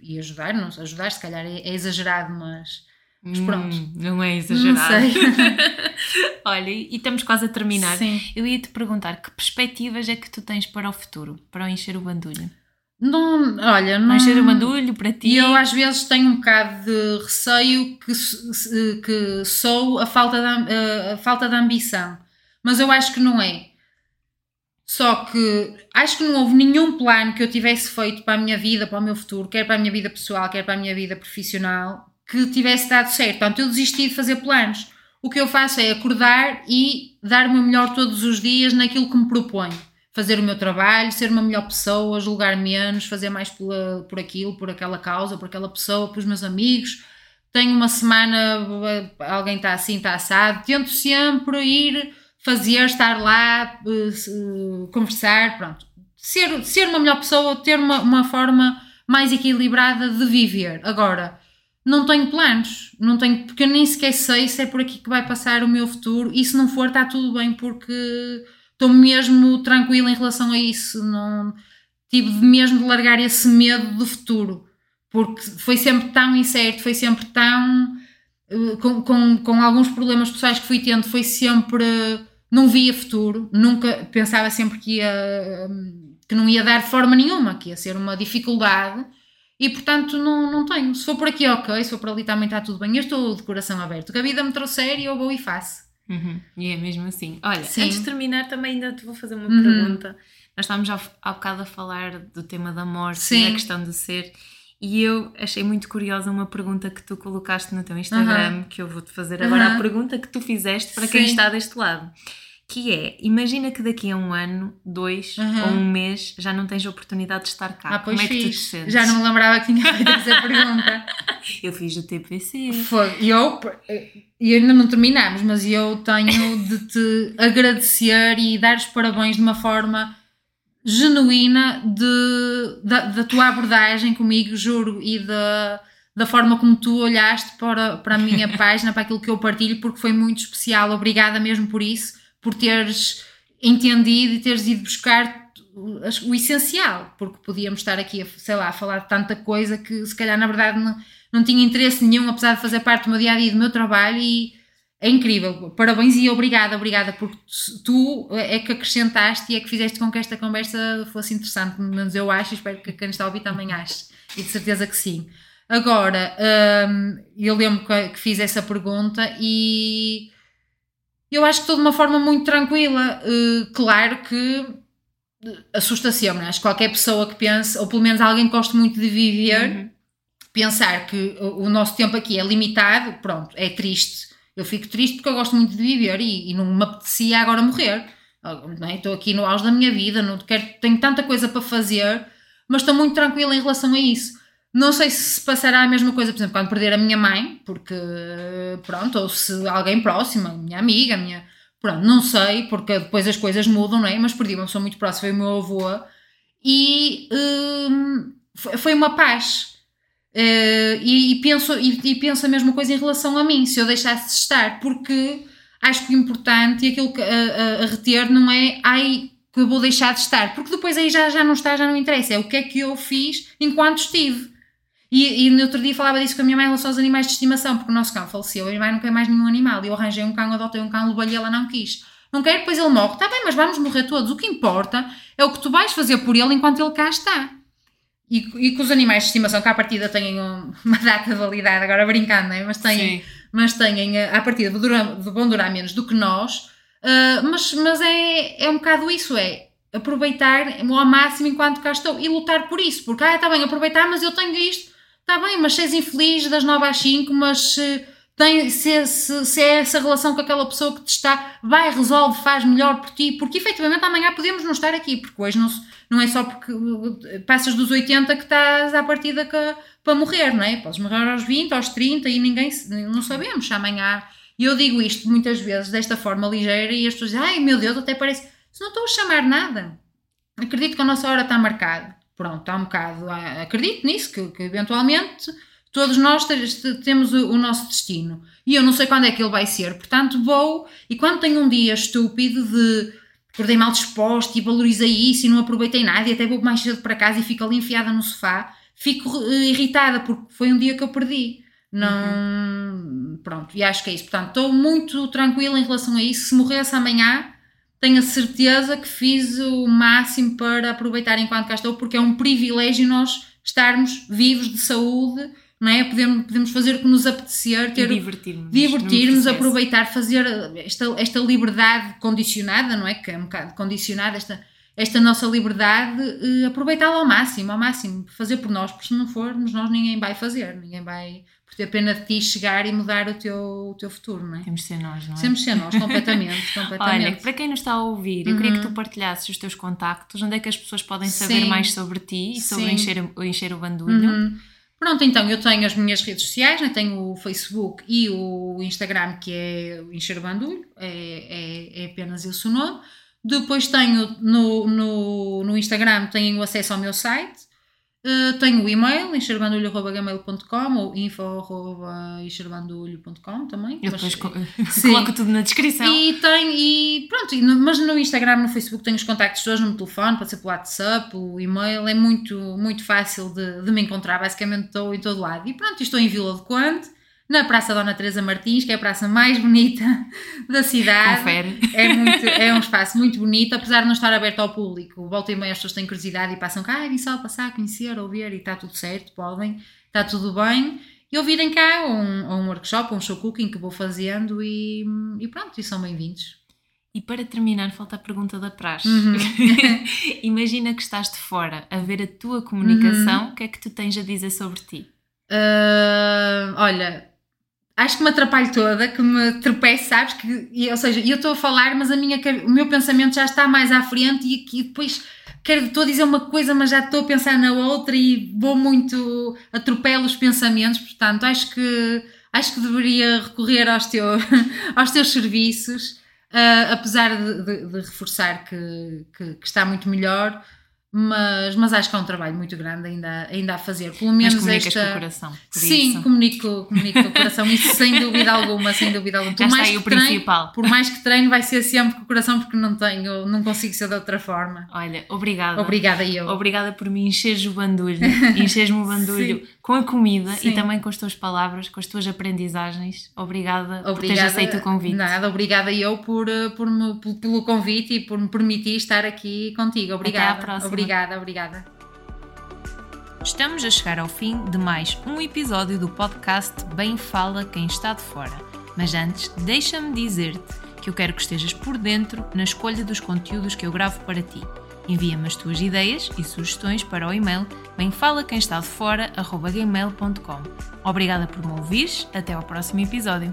S2: e- e ajudar. Não ajudar, se calhar é, é exagerado, mas, mas pronto.
S1: Hum, não é
S2: Não
S1: exagerado.
S2: sei. *laughs*
S1: Olha, e estamos quase a terminar.
S2: Sim.
S1: Eu ia te perguntar que perspectivas é que tu tens para o futuro, para o encher o bandulho?
S2: Não, olha, não.
S1: Não encher o bandulho para ti?
S2: E eu às vezes tenho um bocado de receio que, que sou a falta, de, am- a falta de ambição. Mas eu acho que não é. Só que acho que não houve nenhum plano que eu tivesse feito para a minha vida, para o meu futuro, quer para a minha vida pessoal, quer para a minha vida profissional, que tivesse dado certo. Portanto, eu desisti de fazer planos. O que eu faço é acordar e dar o meu melhor todos os dias naquilo que me proponho. Fazer o meu trabalho, ser uma melhor pessoa, julgar menos, fazer mais por aquilo, por aquela causa, por aquela pessoa, pelos meus amigos. Tenho uma semana, alguém está assim, está assado. Tento sempre ir fazer, estar lá, uh, conversar, pronto. Ser, ser uma melhor pessoa, ter uma, uma forma mais equilibrada de viver. Agora, não tenho planos, não tenho, porque eu nem sequer sei se é por aqui que vai passar o meu futuro e se não for está tudo bem porque estou mesmo tranquila em relação a isso, não tive mesmo de largar esse medo do futuro, porque foi sempre tão incerto, foi sempre tão eh, com, com, com alguns problemas pessoais que fui tendo, foi sempre não via futuro, nunca pensava sempre que ia que não ia dar de forma nenhuma, que ia ser uma dificuldade e portanto não, não tenho. Se for por aqui, ok, se for por ali também está tudo bem. Eu estou de coração aberto. Que a vida me trouxer e eu vou e faço.
S1: Uhum. E é mesmo assim. Olha, Sim. antes de terminar, também ainda te vou fazer uma uhum. pergunta. Nós estávamos há, há bocado a falar do tema da morte Sim. e a questão do ser. E eu achei muito curiosa uma pergunta que tu colocaste no teu Instagram, uhum. que eu vou-te fazer agora a pergunta que tu fizeste para Sim. quem está deste lado. Que é, imagina que daqui a um ano, dois uhum. ou um mês já não tens a oportunidade de estar cá.
S2: Ah,
S1: pois
S2: Como é que tu te sentes? Já não me lembrava que tinha feito essa pergunta. *laughs*
S1: eu fiz o TPC.
S2: Foi. E eu, e ainda não terminamos, mas eu tenho de te agradecer e dar os parabéns de uma forma genuína de, da, da tua abordagem comigo, juro, e da, da forma como tu olhaste para, para a minha *laughs* página, para aquilo que eu partilho, porque foi muito especial. Obrigada mesmo por isso, por teres entendido e teres ido buscar o essencial, porque podíamos estar aqui, a, sei lá, a falar de tanta coisa que se calhar na verdade não, não tinha interesse nenhum, apesar de fazer parte do meu dia a dia do meu trabalho e é incrível. Parabéns e obrigada, obrigada, porque tu é que acrescentaste e é que fizeste com que esta conversa fosse interessante. Pelo menos eu acho, espero que quem está a ouvir também ache. E de certeza que sim. Agora, hum, eu lembro que, fiz essa pergunta e eu acho que estou de uma forma muito tranquila. Uh, claro que assusta sempre, acho que qualquer pessoa que pense, ou pelo menos alguém que goste muito de viver, uhum. pensar que o nosso tempo aqui é limitado, pronto, é triste eu fico triste porque eu gosto muito de viver e, e não me apetecia agora morrer. É? Estou aqui no auge da minha vida, não quero, tenho tanta coisa para fazer, mas estou muito tranquila em relação a isso. Não sei se passará a mesma coisa, por exemplo, quando perder a minha mãe, porque pronto, ou se alguém próximo, a minha amiga, a minha. Pronto, não sei, porque depois as coisas mudam, não é? Mas perdi uma pessoa muito próxima, foi o meu avô, e hum, foi uma paz. Uh, e, e, penso, e, e, penso a mesma coisa em relação a mim, se eu deixasse de estar, porque acho que o importante e aquilo que a, a, a, reter não é ai que eu vou deixar de estar, porque depois aí já, já não está, já não interessa, é o que é que eu fiz enquanto estive. E, e no outro dia falava disso com a minha mãe em relação aos animais de estimação, porque o nosso cão faleceu, a minha mãe não quer mais nenhum animal, eu arranjei um cão, adotei um cão, levei-lhe ela não quis. Não quer, depois ele morre. Está bem, mas vamos morrer todos. O que importa é o que tu vais fazer por ele enquanto ele cá está. E, e que os animais de estimação, que à partida têm *laughs* uma data de validade, agora brincando, não é? mas têm, mas têm eh, à partida vão durar menos do que nós, uh, mas, mas é, é um bocado isso, é aproveitar ao máximo enquanto cá estou e lutar por isso, porque ah, está bem, aproveitar, mas eu tenho isto, está bem, mas se és infeliz das 9 às 5, mas se, tem, se, se, se é essa relação com aquela pessoa que te está, vai, resolve, faz melhor por ti, porque efetivamente amanhã podemos não estar aqui, porque hoje não se não é só porque passas dos 80 que estás à partida que, para morrer, não é? Podes morrer aos 20, aos 30 e ninguém, não sabemos amanhã. E eu digo isto muitas vezes desta forma ligeira e as pessoas dizem, ai meu Deus, até parece, se não estou a chamar nada. Acredito que a nossa hora está marcada. Pronto, está um bocado, acredito nisso, que, que eventualmente todos nós temos o, o, nosso destino. E eu não sei quando é que ele vai ser, portanto vou, e quando tenho um dia estúpido de acordei mal disposto e valorizei isso e não aproveitei nada e até vou mais cedo para casa e fico ali enfiada no sofá, fico eh, irritada porque foi um dia que eu perdi. Não. Uhum. Pronto, e acho que é isso. Portanto, estou muito tranquila em relação a isso. Se morresse amanhã, tenho a certeza que fiz o máximo para aproveitar enquanto cá estou, porque é um privilégio nós estarmos vivos de saúde não é? Podemos, podemos fazer o que nos apetecer, ter,
S1: divertir-nos,
S2: divertir-nos aproveitar, fazer esta, esta liberdade condicionada, não é? Que é um bocado condicionada, esta, esta nossa liberdade, uh, aproveitá-la ao máximo, ao máximo, fazer por nós, porque se não formos nós, ninguém vai fazer, ninguém vai ter pena de ti chegar e mudar o teu, o teu futuro, não é?
S1: Temos de ser nós, não é?
S2: Temos de ser nós, completamente, *laughs* completamente.
S1: Olha, para quem nos está a ouvir, eu queria que tu partilhasses os teus contactos, onde é que as pessoas podem saber
S2: Sim.
S1: mais sobre ti e sobre encher, o- encher o bandulho.
S2: Uhum. Pronto, então eu tenho as minhas redes sociais, né? tenho o Facebook e o Instagram, que é o Encher o Bandulho, é, é, é apenas esse o nome. Depois tenho no, no, no Instagram tenho acesso ao meu site, Uh, tenho o e-mail, encherbandulho.gmail.com ou info.encherbandulho.com também.
S1: Eu
S2: mas-
S1: depois *laughs* *laughs* coloco tudo na descrição.
S2: E tenho, e pronto, e no- mas no Instagram, no Facebook tenho os contactos todos no telefone, pode ser pelo WhatsApp, o e-mail, é muito, muito fácil de, de me encontrar, basicamente estou em todo lado. E pronto, estou em Vila do Conde, na Praça Dona Teresa Martins, que é a praça mais bonita *laughs* da cidade.
S1: Confere.
S2: É, muito, é um espaço muito bonito, apesar de não estar aberto ao público. Volta e meia as pessoas têm curiosidade e passam cá, ah, vim só passar, conhecer, ouvir e está tudo certo, podem, está tudo bem. E ouvirem cá um, um workshop, um show cooking que vou fazendo e, e pronto, e são bem-vindos.
S1: E para terminar, falta a pergunta da praxe.
S2: Uhum. *laughs*
S1: Imagina que estás de fora a ver a tua comunicação,
S2: Uhum.
S1: o que é que tu tens a dizer sobre ti?
S2: Ah, olha, acho que me atrapalho toda, que me tropeço, sabes? Que, e, ou seja, eu estou a falar, mas a minha, o meu pensamento já está mais à frente e aqui depois quero, estou a dizer uma coisa, mas já estou a pensar na outra e vou muito, atropelo os pensamentos, portanto, acho que, acho que deveria recorrer aos, teu, *laughs* aos teus serviços, ah, apesar de, de- de reforçar que, que, que está muito melhor. Mas, mas acho que é um trabalho muito grande ainda, ainda a fazer. Pelo
S1: Mas
S2: menos
S1: comunicas
S2: esta...
S1: com o coração. Por
S2: Sim,
S1: isso.
S2: comunico, comunico com o coração, isso sem dúvida alguma, sem dúvida alguma.
S1: Já está aí o
S2: treine,
S1: principal.
S2: por mais que treine, vai ser sempre com o coração, porque não tenho, não consigo ser de outra forma.
S1: Olha, obrigada.
S2: Obrigada eu.
S1: Obrigada por me encheres o bandulho, encheres-me o bandulho com a comida e
S2: Sim.
S1: também com as tuas palavras, com as tuas aprendizagens. Obrigada, por teres
S2: Obrigada,
S1: aceito o convite.
S2: Nada, obrigada eu por, eh, por me- por- pelo convite e por me permitir estar aqui contigo. Obrigada.
S1: Até à próxima.
S2: Obrigada, obrigada.
S1: Estamos a chegar ao fim de mais um episódio do podcast Bem Fala Quem Está de Fora. Mas antes, deixa-me dizer-te que eu quero que estejas por dentro na escolha dos conteúdos que eu gravo para ti. Envia-me as tuas ideias e sugestões para o e-mail bemfalaquemestadefora.gmail.com Obrigada por me ouvires, até ao próximo episódio.